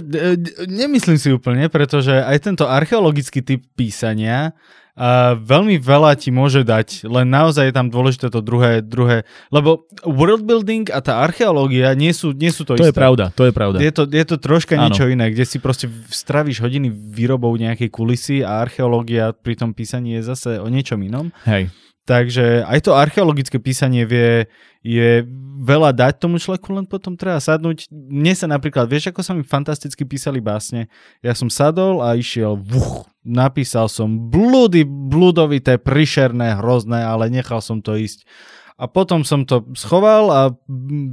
[SPEAKER 2] nemyslím si úplne, pretože aj tento archeologický typ písania Uh, veľmi veľa ti môže dať, len naozaj je tam dôležité to druhé, druhé, lebo world building a tá archeológia nie sú, nie sú to,
[SPEAKER 1] to isté. To je pravda, to je pravda.
[SPEAKER 2] Je to, je to troška ano. niečo iné, kde si proste stravíš hodiny výrobou nejakej kulisy a archeológia pri tom písaní je zase o niečom inom.
[SPEAKER 1] Hej.
[SPEAKER 2] Takže aj to archeologické písanie vie je veľa dať tomu človeku, len potom treba sadnúť. Mne sa napríklad, vieš, ako sa mi fantasticky písali básne? Ja som sadol a išiel, vuch, napísal som blúdy, bludovité, prišerné, hrozné, ale nechal som to ísť. A potom som to schoval a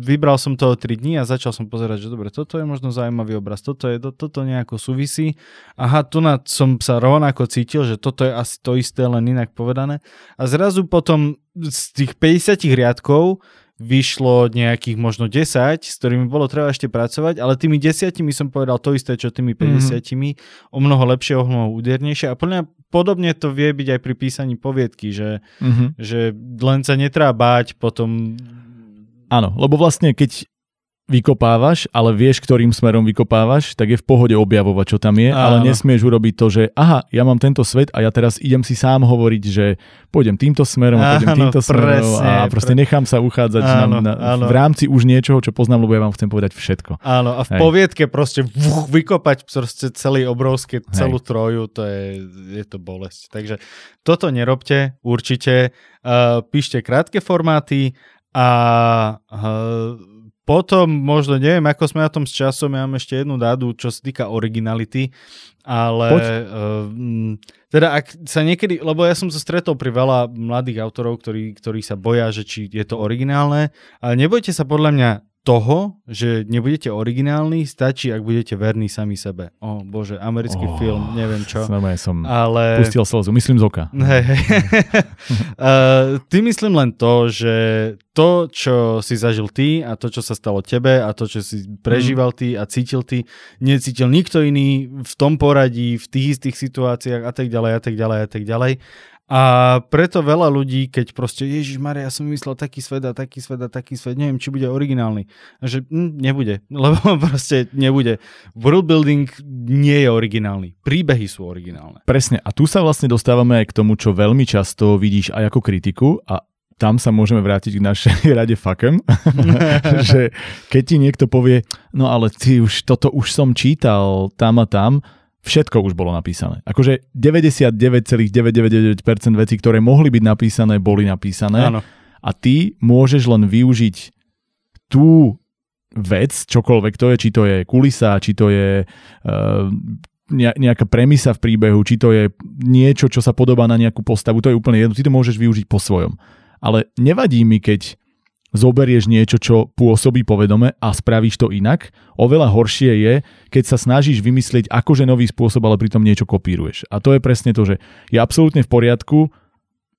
[SPEAKER 2] vybral som to 3 dní a začal som pozerať, že dobre, toto je možno zaujímavý obraz, toto je, toto nejako súvisí. Aha, tu som sa rovnako cítil, že toto je asi to isté, len inak povedané. A zrazu potom z tých 50 riadkov vyšlo nejakých možno 10, s ktorými bolo treba ešte pracovať, ale tými desiatimi som povedal to isté, čo tými 50, mm-hmm. o mnoho lepšie, o mnoho údernejšie a podľa podobne to vie byť aj pri písaní poviedky, že, mm-hmm. že len sa netreba báť potom
[SPEAKER 1] Áno, lebo vlastne keď vykopávaš, ale vieš, ktorým smerom vykopávaš, tak je v pohode objavovať, čo tam je, Áno. ale nesmieš urobiť to, že aha, ja mám tento svet a ja teraz idem si sám hovoriť, že pôjdem týmto smerom, Áno, pôjdem týmto presne, smerom a proste pre... nechám sa uchádzať Áno, na, na, v rámci už niečoho, čo poznám, lebo ja vám chcem povedať všetko.
[SPEAKER 2] Áno, a v Hej. poviedke proste vuch, vykopať proste celý obrovský, celú Hej. troju, to je, je to bolesť. Takže toto nerobte, určite. Uh, píšte krátke formáty a uh, potom možno, neviem, ako sme na tom s časom, ja mám ešte jednu dádu, čo sa týka originality, ale uh, teda ak sa niekedy, lebo ja som sa stretol pri veľa mladých autorov, ktorí, ktorí sa boja, že či je to originálne, ale nebojte sa podľa mňa toho, že nebudete originálni, stačí, ak budete verní sami sebe. O oh, bože, americký oh, film, neviem čo.
[SPEAKER 1] Som ale... pustil slzu, myslím z oka.
[SPEAKER 2] Hej, hej. uh, ty myslím len to, že to, čo si zažil ty a to, čo sa stalo tebe a to, čo si prežíval ty a cítil ty, necítil nikto iný v tom poradí, v tých istých situáciách a tak ďalej a tak ďalej a tak ďalej. A preto veľa ľudí, keď proste, Ježiš Maria, ja som myslel taký svet a taký svet a taký svet, neviem, či bude originálny. A že hm, nebude, lebo proste nebude. World building nie je originálny. Príbehy sú originálne.
[SPEAKER 1] Presne. A tu sa vlastne dostávame aj k tomu, čo veľmi často vidíš aj ako kritiku a tam sa môžeme vrátiť k našej rade fakem, že keď ti niekto povie, no ale ty už, toto už som čítal tam a tam, všetko už bolo napísané. Akože 99,999% vecí, ktoré mohli byť napísané, boli napísané.
[SPEAKER 2] Áno.
[SPEAKER 1] A ty môžeš len využiť tú vec, čokoľvek to je, či to je kulisa, či to je uh, nejaká premisa v príbehu, či to je niečo, čo sa podobá na nejakú postavu, to je úplne jedno, ty to môžeš využiť po svojom. Ale nevadí mi, keď zoberieš niečo, čo pôsobí povedome a spravíš to inak. Oveľa horšie je, keď sa snažíš vymyslieť akože nový spôsob, ale pritom niečo kopíruješ. A to je presne to, že je absolútne v poriadku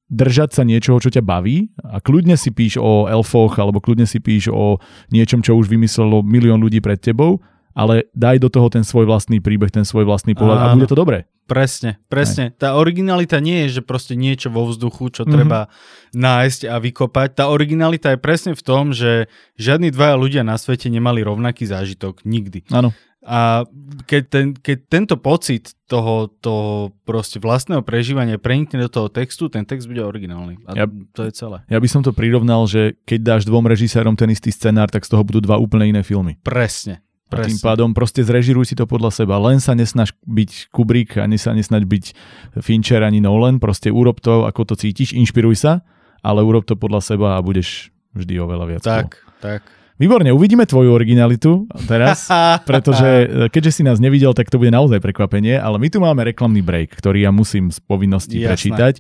[SPEAKER 1] držať sa niečoho, čo ťa baví a kľudne si píš o elfoch alebo kľudne si píš o niečom, čo už vymyslelo milión ľudí pred tebou, ale daj do toho ten svoj vlastný príbeh, ten svoj vlastný pohľad a bude to dobré.
[SPEAKER 2] Presne, presne. Aj. Tá originalita nie je, že proste niečo vo vzduchu, čo mm-hmm. treba nájsť a vykopať. Tá originalita je presne v tom, že žiadni dvaja ľudia na svete nemali rovnaký zážitok. Nikdy.
[SPEAKER 1] Áno.
[SPEAKER 2] A keď, ten, keď tento pocit toho, toho proste vlastného prežívania prenikne do toho textu, ten text bude originálny. A ja, to je celé.
[SPEAKER 1] Ja by som to prirovnal, že keď dáš dvom režisérom ten istý scenár, tak z toho budú dva úplne iné filmy.
[SPEAKER 2] Presne.
[SPEAKER 1] Presne. A tým pádom proste zrežiruj si to podľa seba. Len sa nesnaž byť Kubrick, ani sa nesnaž byť Fincher, ani Nolan. Proste urob to, ako to cítiš, inšpiruj sa, ale urob to podľa seba a budeš vždy oveľa viac.
[SPEAKER 2] Tak, cool. tak.
[SPEAKER 1] Výborne, uvidíme tvoju originalitu teraz, pretože e, keďže si nás nevidel, tak to bude naozaj prekvapenie, ale my tu máme reklamný break, ktorý ja musím z povinnosti Jasné. prečítať.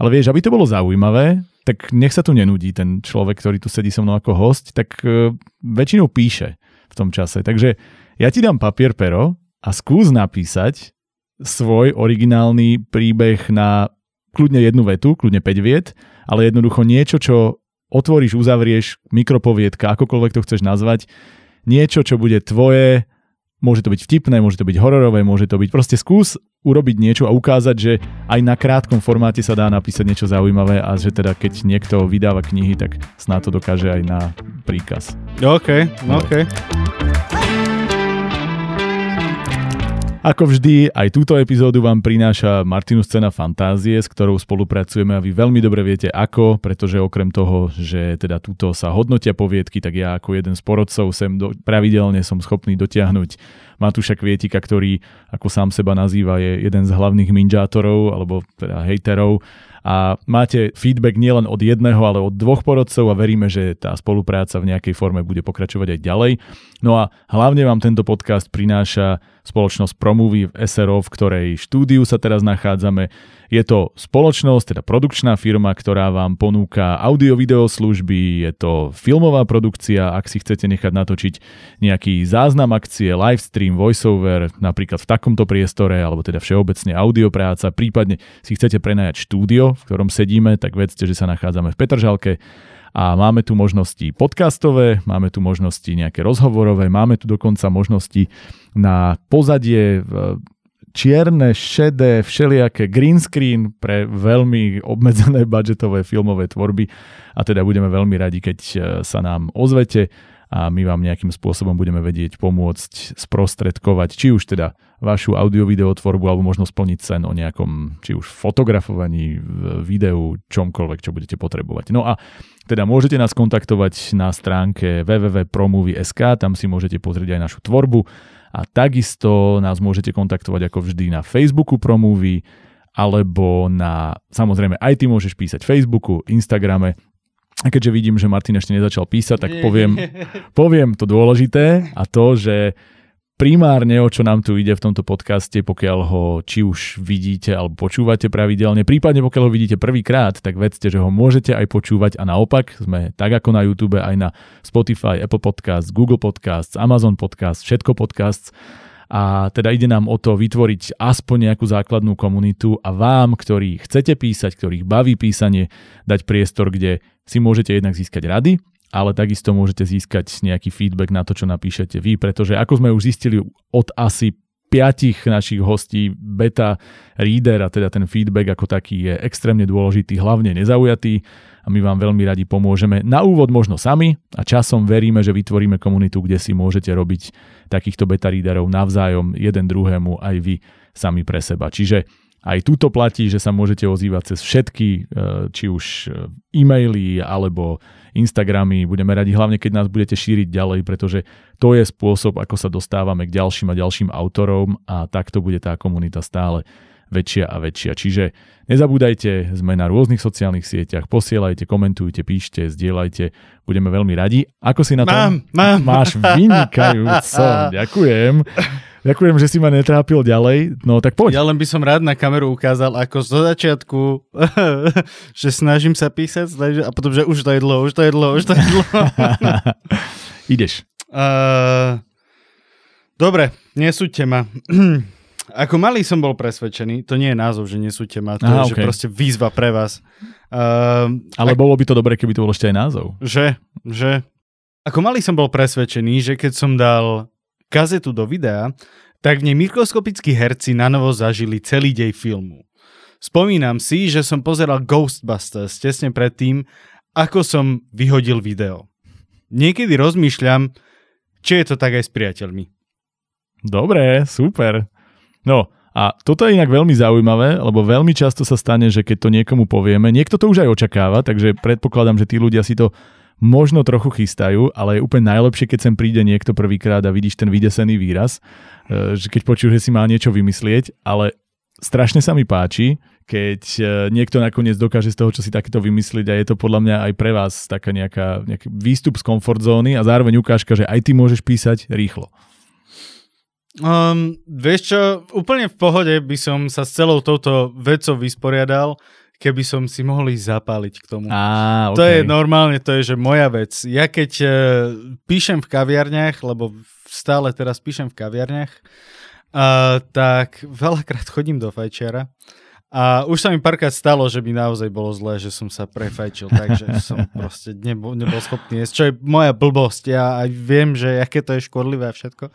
[SPEAKER 1] Ale vieš, aby to bolo zaujímavé, tak nech sa tu nenudí ten človek, ktorý tu sedí so mnou ako host, tak uh, väčšinou píše v tom čase. Takže ja ti dám papier, pero a skús napísať svoj originálny príbeh na kľudne jednu vetu, kľudne 5 viet, ale jednoducho niečo, čo otvoríš, uzavrieš, mikropoviedka, akokoľvek to chceš nazvať, niečo, čo bude tvoje, môže to byť vtipné, môže to byť hororové, môže to byť proste skús urobiť niečo a ukázať, že aj na krátkom formáte sa dá napísať niečo zaujímavé a že teda keď niekto vydáva knihy, tak snáď to dokáže aj na príkaz.
[SPEAKER 2] OK, OK.
[SPEAKER 1] Ako vždy, aj túto epizódu vám prináša Martinus Cena Fantázie, s ktorou spolupracujeme a vy veľmi dobre viete ako, pretože okrem toho, že teda túto sa hodnotia poviedky, tak ja ako jeden z porodcov sem do, pravidelne som schopný dotiahnuť Matúša Kvietika, ktorý, ako sám seba nazýva, je jeden z hlavných minžátorov alebo teda hejterov a máte feedback nielen od jedného, ale od dvoch porodcov a veríme, že tá spolupráca v nejakej forme bude pokračovať aj ďalej. No a hlavne vám tento podcast prináša spoločnosť Promovy v SRO, v ktorej štúdiu sa teraz nachádzame. Je to spoločnosť, teda produkčná firma, ktorá vám ponúka audio-video služby, je to filmová produkcia, ak si chcete nechať natočiť nejaký záznam akcie, livestream, voiceover, napríklad v takomto priestore, alebo teda všeobecne audiopráca, prípadne si chcete prenajať štúdio, v ktorom sedíme, tak vedzte, že sa nachádzame v Petržalke. A máme tu možnosti podcastové, máme tu možnosti nejaké rozhovorové, máme tu dokonca možnosti na pozadie čierne, šedé, všelijaké green screen pre veľmi obmedzené budžetové filmové tvorby a teda budeme veľmi radi, keď e, sa nám ozvete a my vám nejakým spôsobom budeme vedieť pomôcť sprostredkovať či už teda vašu audio-video tvorbu alebo možno splniť sen o nejakom či už fotografovaní, videu, čomkoľvek, čo budete potrebovať. No a teda môžete nás kontaktovať na stránke www.promovy.sk, tam si môžete pozrieť aj našu tvorbu a takisto nás môžete kontaktovať ako vždy na Facebooku ProMovie alebo na, samozrejme aj ty môžeš písať Facebooku, Instagrame. A keďže vidím, že Martin ešte nezačal písať, tak poviem, poviem to dôležité a to, že primárne, o čo nám tu ide v tomto podcaste, pokiaľ ho či už vidíte alebo počúvate pravidelne, prípadne pokiaľ ho vidíte prvýkrát, tak vedzte, že ho môžete aj počúvať a naopak sme tak ako na YouTube aj na Spotify, Apple Podcasts, Google Podcasts, Amazon Podcasts, všetko podcasts. A teda ide nám o to vytvoriť aspoň nejakú základnú komunitu a vám, ktorí chcete písať, ktorých baví písanie, dať priestor, kde si môžete jednak získať rady, ale takisto môžete získať nejaký feedback na to, čo napíšete vy, pretože ako sme už zistili od asi piatich našich hostí beta reader a teda ten feedback ako taký je extrémne dôležitý, hlavne nezaujatý a my vám veľmi radi pomôžeme. Na úvod možno sami a časom veríme, že vytvoríme komunitu, kde si môžete robiť takýchto beta readerov navzájom jeden druhému aj vy sami pre seba. Čiže aj túto platí, že sa môžete ozývať cez všetky, e, či už e, e-maily alebo Instagramy. Budeme radi hlavne, keď nás budete šíriť ďalej, pretože to je spôsob, ako sa dostávame k ďalším a ďalším autorom a takto bude tá komunita stále väčšia a väčšia. Čiže nezabúdajte, sme na rôznych sociálnych sieťach, posielajte, komentujte, píšte, zdieľajte, budeme veľmi radi. Ako si na tom?
[SPEAKER 2] Mám, mám.
[SPEAKER 1] Máš vynikajúco, ďakujem. Ďakujem, že si ma netrápil ďalej. No tak poď.
[SPEAKER 2] Ja len by som rád na kameru ukázal, ako zo začiatku, že snažím sa písať a potom, že už to je dlho, už to je dlho, už to je dlho.
[SPEAKER 1] Ideš.
[SPEAKER 2] Uh, dobre, nesúďte ma. Ako malý som bol presvedčený, to nie je názov, že nesúďte ma, to Aha, je okay. že proste výzva pre vás.
[SPEAKER 1] Uh, Ale ak... bolo by to dobré, keby to bol ešte aj názov.
[SPEAKER 2] Že, že. Ako malý som bol presvedčený, že keď som dal kazetu do videa, tak v nej mikroskopickí herci na novo zažili celý dej filmu. Spomínam si, že som pozeral Ghostbusters tesne predtým, ako som vyhodil video. Niekedy rozmýšľam, či je to tak aj s priateľmi.
[SPEAKER 1] Dobre, super. No, a toto je inak veľmi zaujímavé, lebo veľmi často sa stane, že keď to niekomu povieme, niekto to už aj očakáva, takže predpokladám, že tí ľudia si to možno trochu chystajú, ale je úplne najlepšie, keď sem príde niekto prvýkrát a vidíš ten vydesený výraz, e, že keď počuješ, že si má niečo vymyslieť, ale strašne sa mi páči, keď e, niekto nakoniec dokáže z toho, čo si takéto vymyslieť a je to podľa mňa aj pre vás taká nejaká, nejaký výstup z komfort zóny a zároveň ukážka, že aj ty môžeš písať rýchlo.
[SPEAKER 2] Um, vieš čo, úplne v pohode by som sa s celou touto vecou vysporiadal, keby som si mohol ísť zapáliť k tomu.
[SPEAKER 1] Á, okay.
[SPEAKER 2] To je normálne, to je že moja vec. Ja keď uh, píšem v kaviarniach, lebo stále teraz píšem v kaviarniach, uh, tak veľakrát chodím do fajčiara a už sa mi párkrát stalo, že by naozaj bolo zlé, že som sa prefajčil, takže som proste nebol, nebol schopný jesť, čo je moja blbosť. Ja aj viem, že aké to je škodlivé a všetko.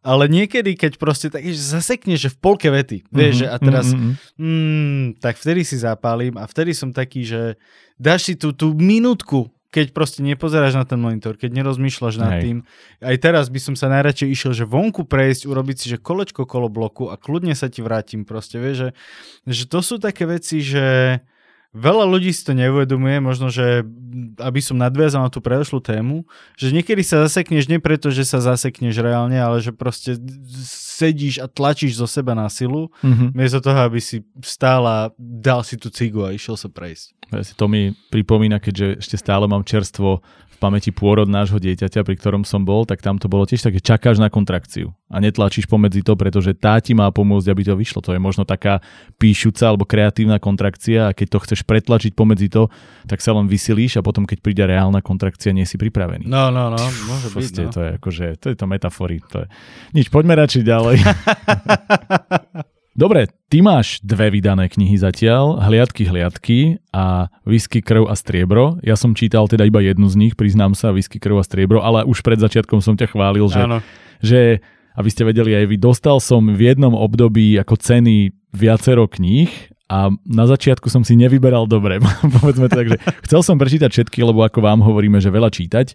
[SPEAKER 2] Ale niekedy, keď proste tak, že zasekne, že v polke vety, vieš, mm-hmm, a teraz, mm-hmm. mm, tak vtedy si zapálim a vtedy som taký, že dáš si tú, tú minútku keď proste nepozeráš na ten monitor, keď nerozmýšľaš nad Hej. tým. Aj teraz by som sa najradšej išiel, že vonku prejsť, urobiť si, že kolečko kolo bloku a kľudne sa ti vrátim. Proste, vieš, že, že to sú také veci, že veľa ľudí si to neuvedomuje, možno, že aby som nadviazal na tú predošlú tému, že niekedy sa zasekneš nie preto, že sa zasekneš reálne, ale že proste sedíš a tlačíš zo seba na silu, mm-hmm. miesto toho, aby si stála, dal si tú cigu a išiel sa prejsť.
[SPEAKER 1] To mi pripomína, keďže ešte stále mám čerstvo v pamäti pôrod nášho dieťaťa, pri ktorom som bol, tak tam to bolo tiež také, čakáš na kontrakciu a netlačíš pomedzi to, pretože tá ti má pomôcť, aby to vyšlo. To je možno taká píšuca alebo kreatívna kontrakcia a keď to chceš pretlačiť pomedzi to, tak sa len vysilíš a potom, keď príde reálna kontrakcia, nie si pripravený.
[SPEAKER 2] No, no, no, môže byť. No.
[SPEAKER 1] To je akože, to je to metafory. To je... Nič, poďme radšej ďalej. Dobre, ty máš dve vydané knihy zatiaľ, Hliadky, hliadky a Whisky, krv a striebro. Ja som čítal teda iba jednu z nich, priznám sa, Whisky, krv a striebro, ale už pred začiatkom som ťa chválil, že, že aby ste vedeli aj vy, dostal som v jednom období ako ceny viacero kníh a na začiatku som si nevyberal dobre, povedzme to tak, že chcel som prečítať všetky, lebo ako vám hovoríme, že veľa čítať,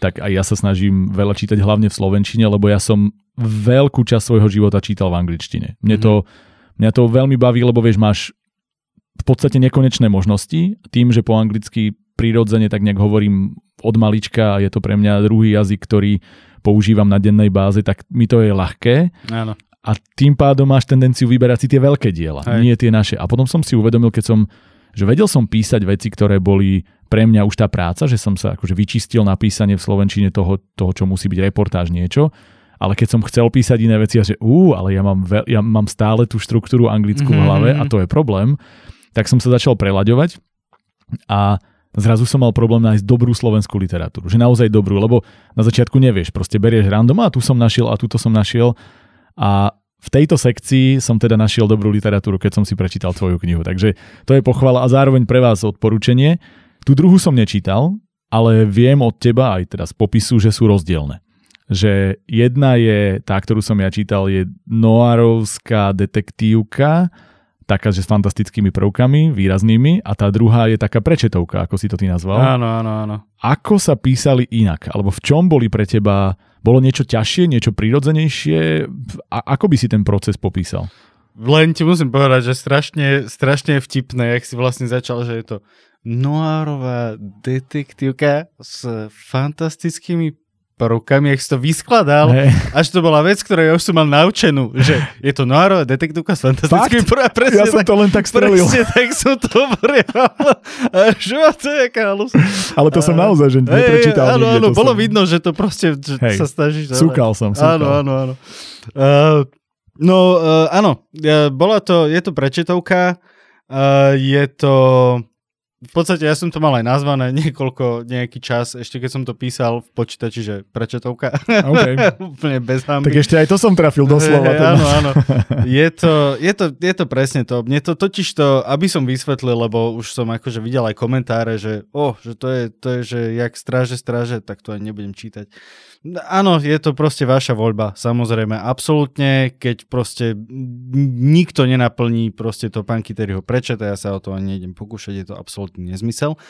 [SPEAKER 1] tak aj ja sa snažím veľa čítať hlavne v slovenčine, lebo ja som veľkú časť svojho života čítal v angličtine. Mne to, mm-hmm. mňa to veľmi baví, lebo vieš, máš v podstate nekonečné možnosti. Tým, že po anglicky prirodzene tak nejak hovorím od malička a je to pre mňa druhý jazyk, ktorý používam na dennej báze, tak mi to je ľahké.
[SPEAKER 2] Áno.
[SPEAKER 1] A tým pádom máš tendenciu vyberať si tie veľké diela, Hej. nie tie naše. A potom som si uvedomil, keď som že vedel som písať veci, ktoré boli pre mňa už tá práca, že som sa akože vyčistil na písanie v Slovenčine toho, toho čo musí byť reportáž niečo, ale keď som chcel písať iné veci a že ú, ale ja mám, veľ, ja mám stále tú štruktúru anglickú mm-hmm. v hlave a to je problém, tak som sa začal prelaďovať a zrazu som mal problém nájsť dobrú slovenskú literatúru. Že naozaj dobrú, lebo na začiatku nevieš, proste berieš random a tu som našiel a túto som našiel a v tejto sekcii som teda našiel dobrú literatúru, keď som si prečítal tvoju knihu. Takže to je pochvala a zároveň pre vás odporúčanie. Tu druhú som nečítal, ale viem od teba aj teraz popisu, že sú rozdielne že jedna je, tá, ktorú som ja čítal, je noárovská detektívka, taká, že s fantastickými prvkami, výraznými, a tá druhá je taká prečetovka, ako si to ty nazval.
[SPEAKER 2] Áno, áno, áno.
[SPEAKER 1] Ako sa písali inak? Alebo v čom boli pre teba, bolo niečo ťažšie, niečo prirodzenejšie? A ako by si ten proces popísal?
[SPEAKER 2] Len ti musím povedať, že strašne, strašne vtipné, jak si vlastne začal, že je to noárová detektívka s fantastickými rukami, jak si to vyskladal, hey. až to bola vec, ktorú ja už som mal naučenú, že je to noárová detektívka s fantastickými
[SPEAKER 1] prvá presne, Ja som to len tak strelil.
[SPEAKER 2] Presne tak som to borial. Čo to je halus.
[SPEAKER 1] Ale to som naozaj, že neprečítal.
[SPEAKER 2] Áno, áno, bolo som... vidno, že to proste že hey, sa snažíš.
[SPEAKER 1] Súkal som, súkal.
[SPEAKER 2] Áno, áno, áno. Uh, no, uh, áno, uh, bola to, je to prečitovka, uh, je to v podstate ja som to mal aj nazvané niekoľko, nejaký čas, ešte keď som to písal v počítači, že prečetovka. Okay. Úplne bez hamby.
[SPEAKER 1] Tak ešte aj to som trafil doslova. Hey,
[SPEAKER 2] áno, áno. Je to, je, to, je to presne to. Mne to totiž to, aby som vysvetlil, lebo už som akože videl aj komentáre, že oh, že to je, to je, že jak stráže, stráže, tak to aj nebudem čítať. Áno, je to proste vaša voľba, samozrejme, absolútne, keď proste nikto nenaplní proste to pán Kyteriho prečeta, ja sa o to ani nejdem pokúšať, je to absolútny nezmysel.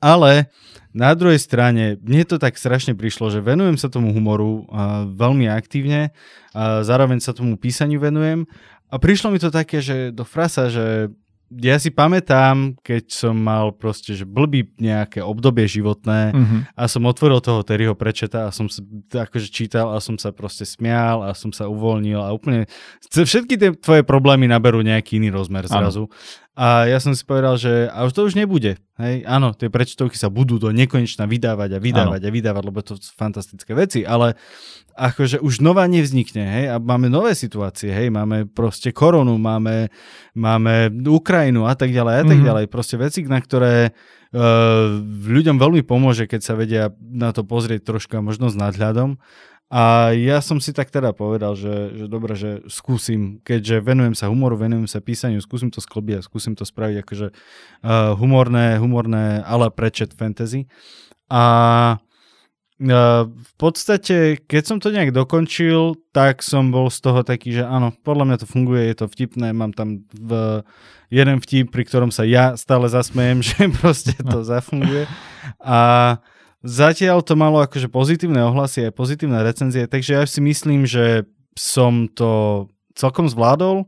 [SPEAKER 2] Ale na druhej strane, mne to tak strašne prišlo, že venujem sa tomu humoru uh, veľmi aktívne, a zároveň sa tomu písaniu venujem a prišlo mi to také, že do frasa, že ja si pamätám, keď som mal proste, že blbý nejaké obdobie životné uh-huh. a som otvoril toho Terryho prečeta a som sa akože čítal a som sa proste smial a som sa uvoľnil a úplne všetky tie tvoje problémy naberú nejaký iný rozmer zrazu. Ano. A ja som si povedal, že a už to už nebude. Hej, áno, tie prečtovky sa budú do nekonečna vydávať a vydávať ano. a vydávať, lebo to sú fantastické veci, ale akože už nová nevznikne, hej, a máme nové situácie, hej, máme proste koronu, máme, máme Ukrajinu a tak ďalej a tak mm-hmm. ďalej, proste veci, na ktoré uh, ľuďom veľmi pomôže, keď sa vedia na to pozrieť trošku možno s nadhľadom a ja som si tak teda povedal, že, že dobre, že skúsim, keďže venujem sa humoru, venujem sa písaniu, skúsim to sklbiť a skúsim to spraviť akože uh, humorné, humorné, ale prečet fantasy. A uh, v podstate, keď som to nejak dokončil, tak som bol z toho taký, že áno, podľa mňa to funguje, je to vtipné, mám tam v jeden vtip, pri ktorom sa ja stále zasmejem, že proste to zafunguje. A Zatiaľ to malo akože pozitívne ohlasy aj pozitívne recenzie, takže ja si myslím, že som to celkom zvládol.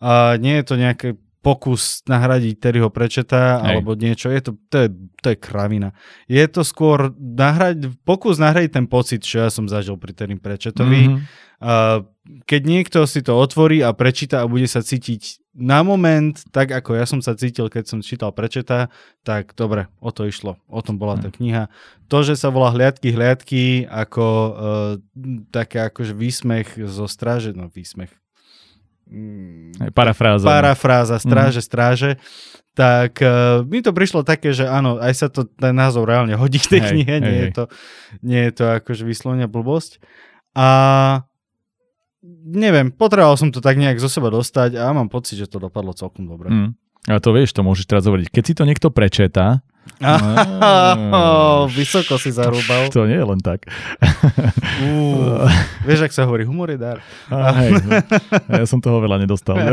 [SPEAKER 2] A nie je to nejaký pokus nahradiť Terryho Prečeta Hej. alebo niečo. Je to, to, je, to je kravina. Je to skôr nahrať, pokus nahradiť ten pocit, čo ja som zažil pri Terry Prečetovi. Mm-hmm keď niekto si to otvorí a prečíta a bude sa cítiť na moment, tak ako ja som sa cítil, keď som čítal prečeta, tak dobre, o to išlo. O tom bola tá hm. kniha. To, že sa volá Hliadky, hliadky, ako uh, také akože výsmech zo stráže, no výsmech.
[SPEAKER 1] Mm, parafráza.
[SPEAKER 2] No. Parafráza, stráže, mm. stráže. Tak uh, mi to prišlo také, že áno, aj sa to ten názov reálne hodí k tej hej, knihe, hej, nie, hej. Je to, nie je to akože vyslovene blbosť. A neviem, potreboval som to tak nejak zo seba dostať a mám pocit, že to dopadlo celkom dobre. Mm.
[SPEAKER 1] A to vieš, to môžeš teraz hovoriť. Keď si to niekto prečeta,
[SPEAKER 2] oh, vysoko si zarúbal.
[SPEAKER 1] To nie je len tak.
[SPEAKER 2] Uh, vieš, ak sa hovorí, humor je dar.
[SPEAKER 1] Hej, no. Ja som toho veľa nedostal.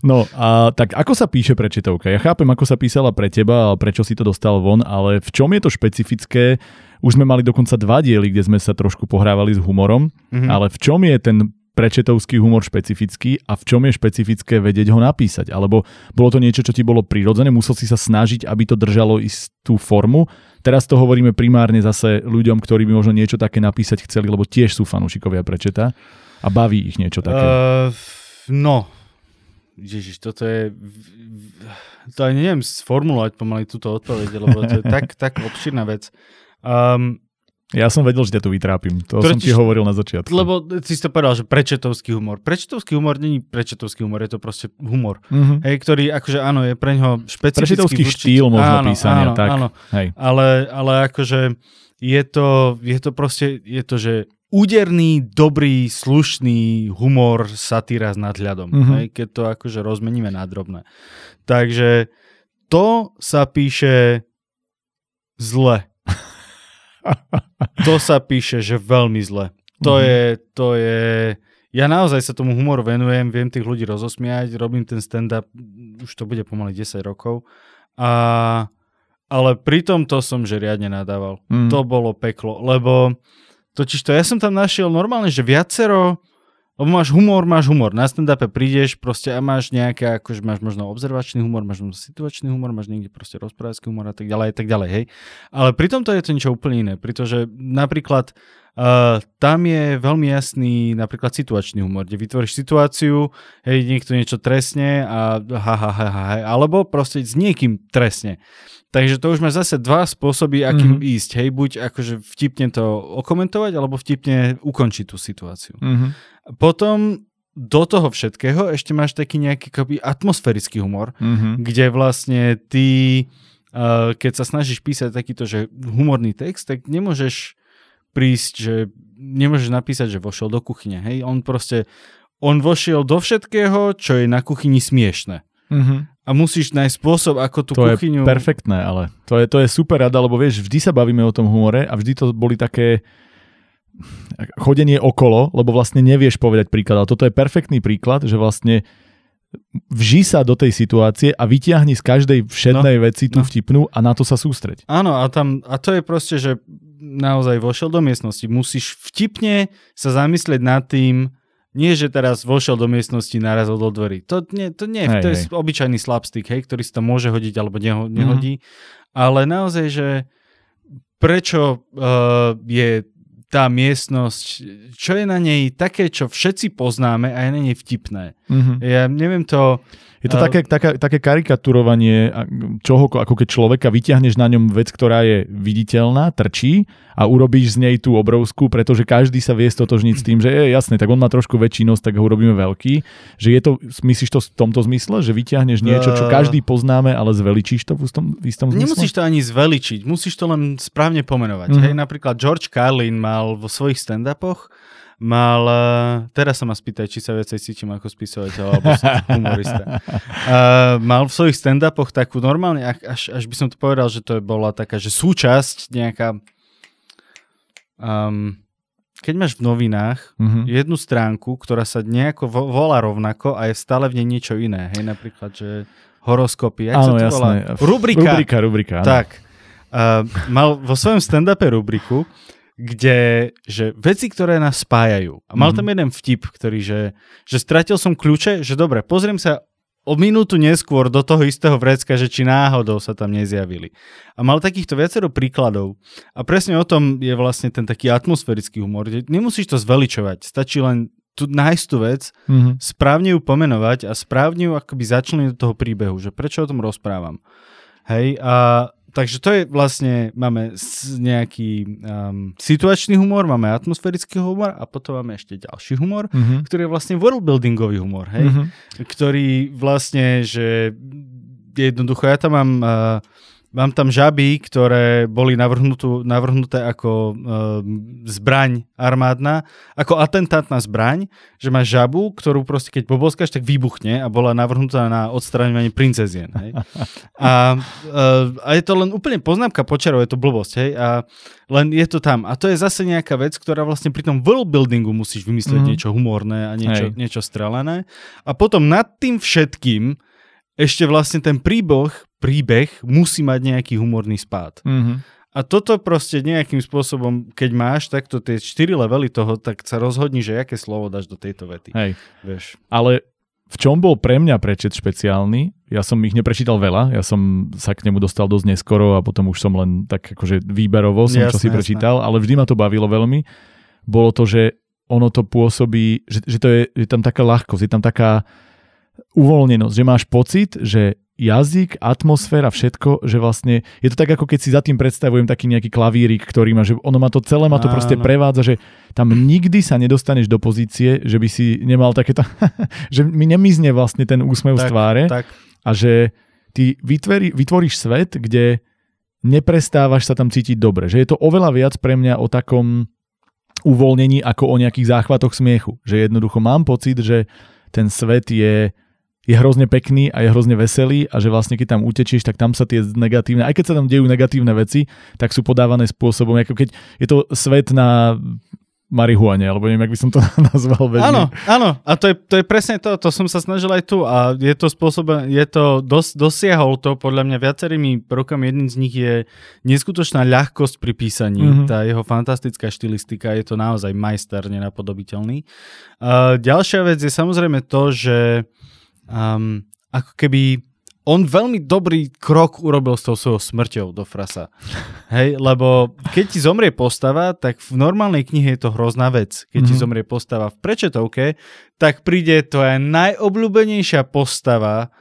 [SPEAKER 1] No a tak ako sa píše prečetovka? Ja chápem, ako sa písala pre teba a prečo si to dostal von, ale v čom je to špecifické? Už sme mali dokonca dva diely, kde sme sa trošku pohrávali s humorom, mm-hmm. ale v čom je ten prečetovský humor špecifický a v čom je špecifické vedieť ho napísať? Alebo bolo to niečo, čo ti bolo prirodzené? Musel si sa snažiť, aby to držalo istú formu? Teraz to hovoríme primárne zase ľuďom, ktorí by možno niečo také napísať chceli, lebo tiež sú fanúšikovia prečeta a baví ich niečo také. Uh,
[SPEAKER 2] no, Ježiš, toto je... To aj neviem sformulovať pomaly túto odpoveď, lebo to je tak, tak obširná vec. Um,
[SPEAKER 1] ja som vedel, že ťa tu vytrápim. To Totiž, som ti hovoril na začiatku.
[SPEAKER 2] Lebo si to povedal, že prečetovský humor. Prečetovský humor není prečetovský humor, je to proste humor. Mm-hmm. Hej, ktorý akože áno, je pre ňoho špecifický.
[SPEAKER 1] Prečetovský určite, štýl možno áno, písania, áno, tak. Áno,
[SPEAKER 2] Hej. Ale, ale akože je to, je to proste, je to, že úderný, dobrý, slušný humor, satíra s nadhľadom. Mm-hmm. Hej, keď to akože rozmeníme na drobné. Takže to sa píše zle to sa píše, že veľmi zle. To mm-hmm. je, to je... Ja naozaj sa tomu humoru venujem, viem tých ľudí rozosmiať, robím ten stand-up, už to bude pomaly 10 rokov. A, ale pri tomto som že riadne nadával. Mm. To bolo peklo, lebo totiž to ja som tam našiel normálne, že viacero lebo máš humor, máš humor. Na stand-upe prídeš proste a máš nejaké, akože máš možno observačný humor, máš možno situačný humor, máš niekde proste rozprávacký humor a tak ďalej a tak ďalej, hej. Ale pri tomto je to niečo úplne iné, pretože napríklad uh, tam je veľmi jasný napríklad situačný humor, kde vytvoríš situáciu, hej, niekto niečo trestne a ha, ha, ha, ha, alebo proste s niekým trestne. Takže to už máš zase dva spôsoby, akým mm-hmm. ísť. Hej, buď akože vtipne to okomentovať, alebo vtipne ukončiť tú situáciu. Mm-hmm. Potom do toho všetkého ešte máš taký nejaký akoby atmosférický humor, mm-hmm. kde vlastne ty, uh, keď sa snažíš písať takýto že humorný text, tak nemôžeš prísť, že nemôžeš napísať, že vošiel do kuchyne. Hej, on proste, on vošiel do všetkého, čo je na kuchyni smiešne. Mm-hmm a musíš nájsť spôsob, ako tú
[SPEAKER 1] to
[SPEAKER 2] kuchyňu...
[SPEAKER 1] To je perfektné, ale to je, to je super rada, lebo vieš, vždy sa bavíme o tom humore a vždy to boli také chodenie okolo, lebo vlastne nevieš povedať príklad. Ale toto je perfektný príklad, že vlastne vží sa do tej situácie a vyťahni z každej všednej no, veci tú no. vtipnú a na to sa sústreť.
[SPEAKER 2] Áno, a, tam, a to je proste, že naozaj vošiel do miestnosti. Musíš vtipne sa zamyslieť nad tým, nie, že teraz vošiel do miestnosti, narazil do dverí. To nie, to nie hej, to je hej. obyčajný slapstick, hej, ktorý si tam môže hodiť alebo neho, nehodí. Mm. Ale naozaj, že prečo uh, je tá miestnosť, čo je na nej také, čo všetci poznáme a je na nej vtipné. Mm-hmm. Ja neviem to...
[SPEAKER 1] Je to také, také, také karikaturovanie čoho, ako keď človeka vyťahneš na ňom vec, ktorá je viditeľná, trčí a urobíš z nej tú obrovskú, pretože každý sa vie stotožniť s tým, že je jasné, tak on má trošku väčší nos, tak ho urobíme veľký. Že je to, myslíš to v tomto zmysle, že vyťahneš niečo, čo každý poznáme, ale zveličíš to v istom, v istom
[SPEAKER 2] zmysle? Nemusíš to ani zveličiť, musíš to len správne pomenovať. Mm-hmm. Hej, napríklad George Carlin mal vo svojich stand-upoch mal, eh, teraz sa ma spýtaj, či sa viacej cítim ako spisovateľ alebo humorista. Uh, mal v svojich stand-upoch takú normálne, až, až by som to povedal, že to bola taká, že súčasť nejaká um, keď máš v novinách uh-huh. jednu stránku, ktorá sa nejako vo, volá rovnako a je stále v nej niečo iné, hej, napríklad, že horoskopy, jak
[SPEAKER 1] áno,
[SPEAKER 2] sa to
[SPEAKER 1] jasné. volá?
[SPEAKER 2] Rubrika.
[SPEAKER 1] Rubrika, rubrika, áno.
[SPEAKER 2] Tak. Uh, mal vo svojom stand-upe rubriku, kde, že veci, ktoré nás spájajú. A mal mm. tam jeden vtip, ktorý, že, že stratil som kľúče, že dobre, pozriem sa o minútu neskôr do toho istého vrecka, že či náhodou sa tam nezjavili. A mal takýchto viacero príkladov. A presne o tom je vlastne ten taký atmosférický humor. Nemusíš to zveličovať, stačí len tu nájsť tú vec, mm-hmm. správne ju pomenovať a správne ju akoby začleniť do toho príbehu, že prečo o tom rozprávam. Hej, a takže to je vlastne, máme nejaký um, situačný humor, máme atmosférický humor a potom máme ešte ďalší humor, mm-hmm. ktorý je vlastne worldbuildingový humor, hej? Mm-hmm. Ktorý vlastne, že jednoducho, ja tam mám uh, Mám tam žaby, ktoré boli navrhnuté ako e, zbraň armádna, ako atentátna zbraň, že máš žabu, ktorú proste keď poboskáš, tak vybuchne a bola navrhnutá na odstraňovanie princezien. Hej. A, e, a je to len úplne poznámka počarov, je to blbosť. Hej. A len je to tam. A to je zase nejaká vec, ktorá vlastne pri tom world buildingu musíš vymyslieť mm. niečo humorné a niečo, niečo strelené. A potom nad tým všetkým ešte vlastne ten príbeh, príbeh musí mať nejaký humorný spád. Mm-hmm. A toto proste nejakým spôsobom, keď máš takto tie 4 levely toho, tak sa rozhodni, že aké slovo dáš do tejto vety.
[SPEAKER 1] Hej.
[SPEAKER 2] Vieš.
[SPEAKER 1] Ale v čom bol pre mňa prečet špeciálny? Ja som ich neprečítal veľa, ja som sa k nemu dostal dosť neskoro a potom už som len tak akože výberovo som jasne, čo si prečítal, jasne. ale vždy ma to bavilo veľmi. Bolo to, že ono to pôsobí, že, že to je, je tam taká ľahkosť, je tam taká uvoľnenosť, že máš pocit, že jazyk, atmosféra, všetko, že vlastne je to tak, ako keď si za tým predstavujem taký nejaký klavírik, ktorý má, že ono má to celé, má to proste prevádza, že tam nikdy sa nedostaneš do pozície, že by si nemal takéto, že mi nemizne vlastne ten úsmev tak, z tváre tak. a že ty vytvorí, vytvoríš svet, kde neprestávaš sa tam cítiť dobre. Že je to oveľa viac pre mňa o takom uvoľnení ako o nejakých záchvatoch smiechu. Že jednoducho mám pocit, že ten svet je je hrozne pekný a je hrozne veselý a že vlastne keď tam utečieš, tak tam sa tie negatívne, aj keď sa tam dejú negatívne veci, tak sú podávané spôsobom, ako keď je to svet na marihuane, alebo neviem, jak by som to nazval. Bežne.
[SPEAKER 2] Áno, áno, a to je, to je presne to, to som sa snažil aj tu a je to spôsob, je to, dos, dosiahol to podľa mňa viacerými prvkami, jedným z nich je neskutočná ľahkosť pri písaní, mm-hmm. tá jeho fantastická štilistika, je to naozaj majster nenapodobiteľný. Uh, ďalšia vec je samozrejme to, že um, ako keby on veľmi dobrý krok urobil s tou svojou smrťou do frasa. Hej, lebo keď ti zomrie postava, tak v normálnej knihe je to hrozná vec. Keď mm-hmm. ti mhm. zomrie postava v prečetovke, tak príde tvoja najobľúbenejšia postava,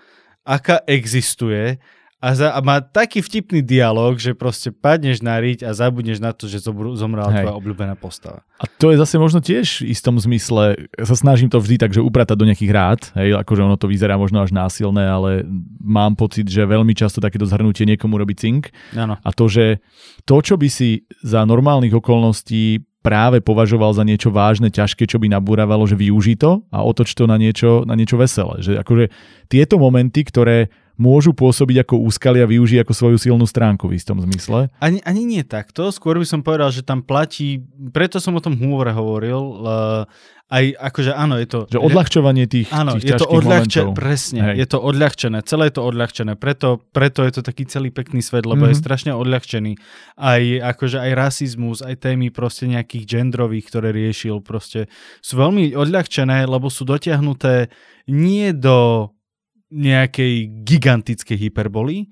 [SPEAKER 2] aká existuje a, za, a má taký vtipný dialog, že proste padneš na riť a zabudneš na to, že zomrela tvoja obľúbená postava.
[SPEAKER 1] A to je zase možno tiež v istom zmysle, sa snažím to vždy tak, že upratať do nejakých rád, hej, akože ono to vyzerá možno až násilné, ale mám pocit, že veľmi často takéto zhrnutie niekomu robí cink.
[SPEAKER 2] Ano.
[SPEAKER 1] A to, že to, čo by si za normálnych okolností práve považoval za niečo vážne, ťažké, čo by nabúravalo, že využí to a otoč to na niečo, na niečo veselé. Že akože tieto momenty, ktoré môžu pôsobiť ako úskalia, využiť ako svoju silnú stránku v istom zmysle.
[SPEAKER 2] Ani, ani nie takto, skôr by som povedal, že tam platí, preto som o tom humore hovoril, uh, aj akože áno, je to...
[SPEAKER 1] Že odľahčovanie tých,
[SPEAKER 2] áno,
[SPEAKER 1] tých
[SPEAKER 2] je to odľahčené, presne, Hej. je to odľahčené, celé je to odľahčené, preto, preto je to taký celý pekný svet, lebo mm-hmm. je mhm. strašne odľahčený. Aj akože aj rasizmus, aj témy proste nejakých genderových, ktoré riešil, proste sú veľmi odľahčené, lebo sú dotiahnuté nie do nejakej gigantickej hyperboly,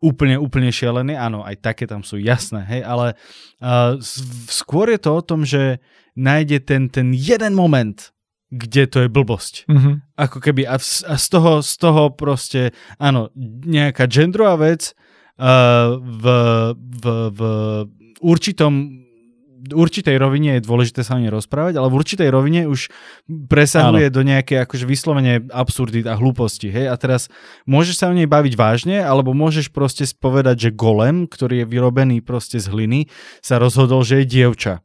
[SPEAKER 2] úplne, úplne šialené, áno, aj také tam sú jasné, hej, ale uh, skôr je to o tom, že nájde ten, ten jeden moment, kde to je blbosť. Mm-hmm. Ako keby a, v, a z, toho, z toho proste, áno, nejaká genderová vec uh, v, v, v určitom určitej rovine je dôležité sa o nej rozprávať, ale v určitej rovine už presahuje Áno. do nejaké akože vyslovene absurdit a hlúposti. Hej? A teraz môžeš sa o nej baviť vážne, alebo môžeš proste spovedať, že golem, ktorý je vyrobený proste z hliny, sa rozhodol, že je dievča.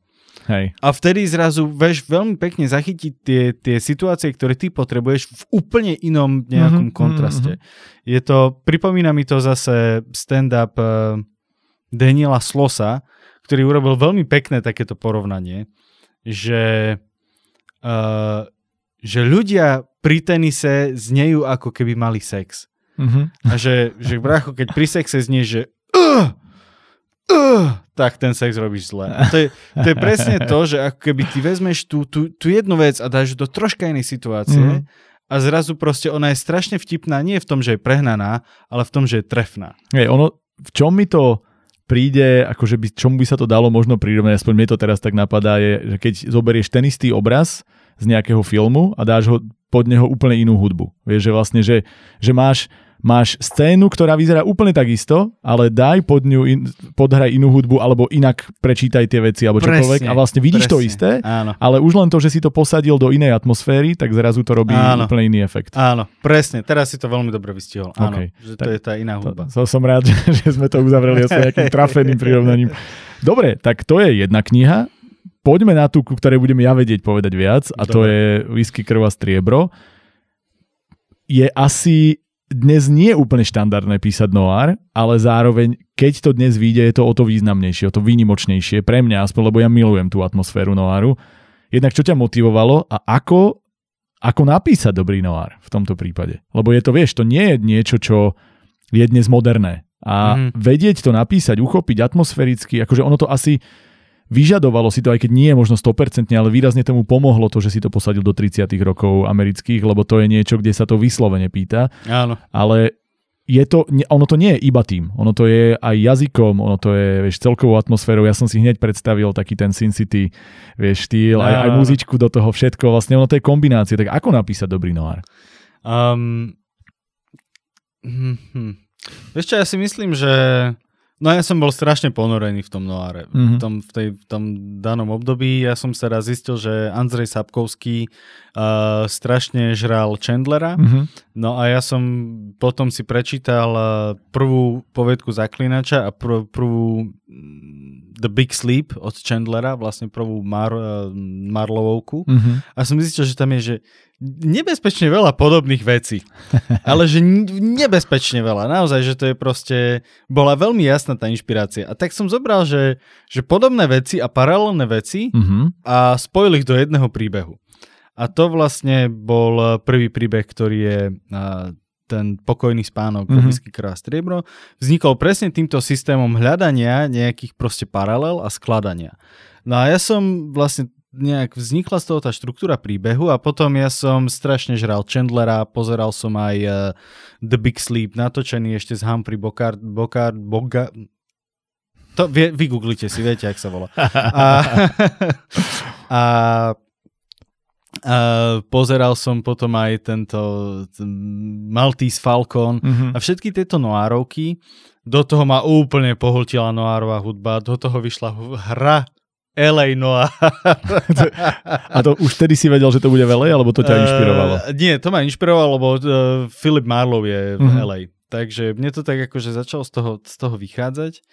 [SPEAKER 1] Hej.
[SPEAKER 2] A vtedy zrazu vieš veľmi pekne zachytiť tie, tie situácie, ktoré ty potrebuješ v úplne inom nejakom mm-hmm, kontraste. Mm-hmm. Je to, pripomína mi to zase stand-up uh, Daniela Slosa, ktorý urobil veľmi pekné takéto porovnanie, že, uh, že ľudia pri tenise znejú ako keby mali sex. Mm-hmm. A že, že bracho, keď pri sexe znie, že uh, uh, tak ten sex robíš zle. A to je, to je presne to, že ako keby ty vezmeš tú, tú, tú jednu vec a dáš do troška inej situácie mm-hmm. a zrazu proste ona je strašne vtipná, nie v tom, že je prehnaná, ale v tom, že je trefná.
[SPEAKER 1] Hej, ono, v čom mi to príde, akože by, čomu by sa to dalo možno prirovnať, aspoň mne to teraz tak napadá, je, že keď zoberieš ten istý obraz z nejakého filmu a dáš ho pod neho úplne inú hudbu. Vieš, že vlastne, že, že máš máš scénu, ktorá vyzerá úplne takisto, ale daj pod ňu, in, podhraj inú hudbu, alebo inak prečítaj tie veci, alebo čokoľvek presne, a vlastne vidíš presne, to isté, áno. ale už len to, že si to posadil do inej atmosféry, tak zrazu to robí áno. úplne iný efekt.
[SPEAKER 2] Áno, presne, teraz si to veľmi dobre vystihol. Áno, okay. že tak, to je tá iná hudba.
[SPEAKER 1] To, som rád, že, že sme to uzavreli s nejakým trafeným prirovnaním. Dobre, tak to je jedna kniha. Poďme na tú, ku ktorej budem ja vedieť povedať viac, a Dobre. to je Whisky, krv a striebro. Je asi dnes nie je úplne štandardné písať noir, ale zároveň, keď to dnes vyjde, je to o to významnejšie, o to výnimočnejšie pre mňa, aspoň lebo ja milujem tú atmosféru noiru. Jednak čo ťa motivovalo a ako, ako napísať dobrý noir v tomto prípade? Lebo je to, vieš, to nie je niečo, čo je dnes moderné. A mm-hmm. vedieť to napísať, uchopiť atmosféricky, akože ono to asi Vyžadovalo si to, aj keď nie je možno 100%, ale výrazne tomu pomohlo to, že si to posadil do 30 rokov amerických, lebo to je niečo, kde sa to vyslovene pýta.
[SPEAKER 2] Áno.
[SPEAKER 1] Ale je to, ono to nie je iba tým, ono to je aj jazykom, ono to je vieš, celkovou atmosférou. Ja som si hneď predstavil taký ten Sin City vieš, štýl, aj, aj muzičku do toho všetko. Vlastne ono to je kombinácia. Tak ako napísať dobrý noir?
[SPEAKER 2] Um, hm, hm. Vieš čo, ja si myslím, že No ja som bol strašne ponorený v tom noáre. Mm-hmm. V, tom, v, tej, v tom danom období ja som sa raz zistil, že Andrej Sapkovský uh, strašne žral Chandlera. Mm-hmm. No a ja som potom si prečítal prvú povedku Zaklinača a prv, prvú The Big Sleep od Chandlera, vlastne prvú Mar, uh, Marlovovku. Mm-hmm. A som zistil, že tam je, že nebezpečne veľa podobných vecí. Ale že nebezpečne veľa. Naozaj, že to je proste... Bola veľmi jasná tá inšpirácia. A tak som zobral, že, že podobné veci a paralelné veci mm-hmm. a spojil ich do jedného príbehu. A to vlastne bol prvý príbeh, ktorý je ten pokojný spánok, mm-hmm. whisky, krá striebro, vznikol presne týmto systémom hľadania nejakých proste paralel a skladania. No a ja som vlastne nejak vznikla z toho tá štruktúra príbehu a potom ja som strašne žral Chandlera, pozeral som aj uh, The Big Sleep, natočený ešte z Humphrey Bogart, Bogart, Bogart, to vie, vygooglite si, viete, ak sa volá. A, a, a pozeral som potom aj tento ten Maltese Falcon mm-hmm. a všetky tieto noárovky. Do toho ma úplne pohltila noárová hudba, do toho vyšla hra LA Noir.
[SPEAKER 1] A to už vtedy si vedel, že to bude v LA, alebo to ťa inšpirovalo? Uh,
[SPEAKER 2] nie, to ma inšpirovalo, lebo uh, Philip Marlowe je v uh-huh. LA. Takže mne to tak akože začalo z toho, z toho vychádzať.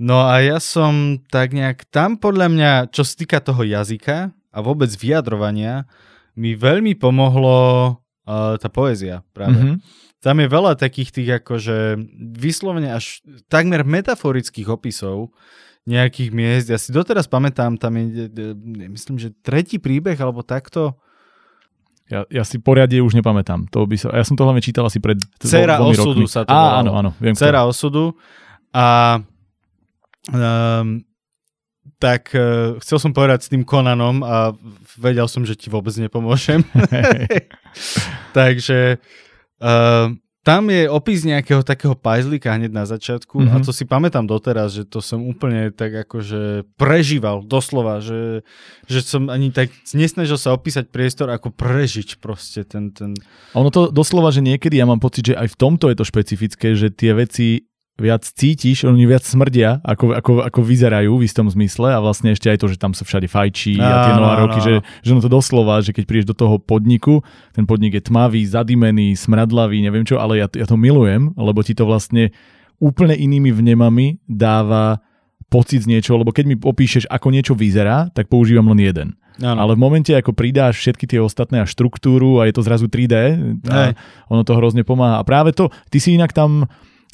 [SPEAKER 2] No a ja som tak nejak tam podľa mňa, čo sa týka toho jazyka a vôbec vyjadrovania, mi veľmi pomohlo uh, tá poézia práve. Uh-huh. Tam je veľa takých tých akože vyslovene až takmer metaforických opisov, nejakých miest. Ja si doteraz pamätám, tam je, myslím, že tretí príbeh alebo takto.
[SPEAKER 1] Ja, ja si poriadne už nepamätám. To by sa, ja som to hlavne čítal asi pred
[SPEAKER 2] Cera osudu rokmi. sa to
[SPEAKER 1] Á, áno, áno. Viem,
[SPEAKER 2] Cera osudu. A um, tak uh, chcel som povedať s tým Konanom a vedel som, že ti vôbec nepomôžem. Takže uh, tam je opis nejakého takého pajzlika hneď na začiatku mm-hmm. a mhm. to si pamätám doteraz, že to som úplne tak akože prežíval doslova, že, že som ani tak nesnažil sa opísať priestor, ako prežiť proste ten, ten...
[SPEAKER 1] A ono to doslova, že niekedy ja mám pocit, že aj v tomto je to špecifické, že tie veci viac cítiš, oni viac smrdia, ako, ako, ako vyzerajú v istom zmysle a vlastne ešte aj to, že tam sa všade fajčí a, a tie noárovky, že, že no to doslova, že keď prídeš do toho podniku, ten podnik je tmavý, zadimený, smradlavý, neviem čo, ale ja, ja to milujem, lebo ti to vlastne úplne inými vnemami dáva pocit z niečoho, lebo keď mi opíšeš, ako niečo vyzerá, tak používam len jeden. Ano. Ale v momente, ako pridáš všetky tie ostatné a štruktúru a je to zrazu 3D, a ono to hrozne pomáha. A práve to, ty si inak tam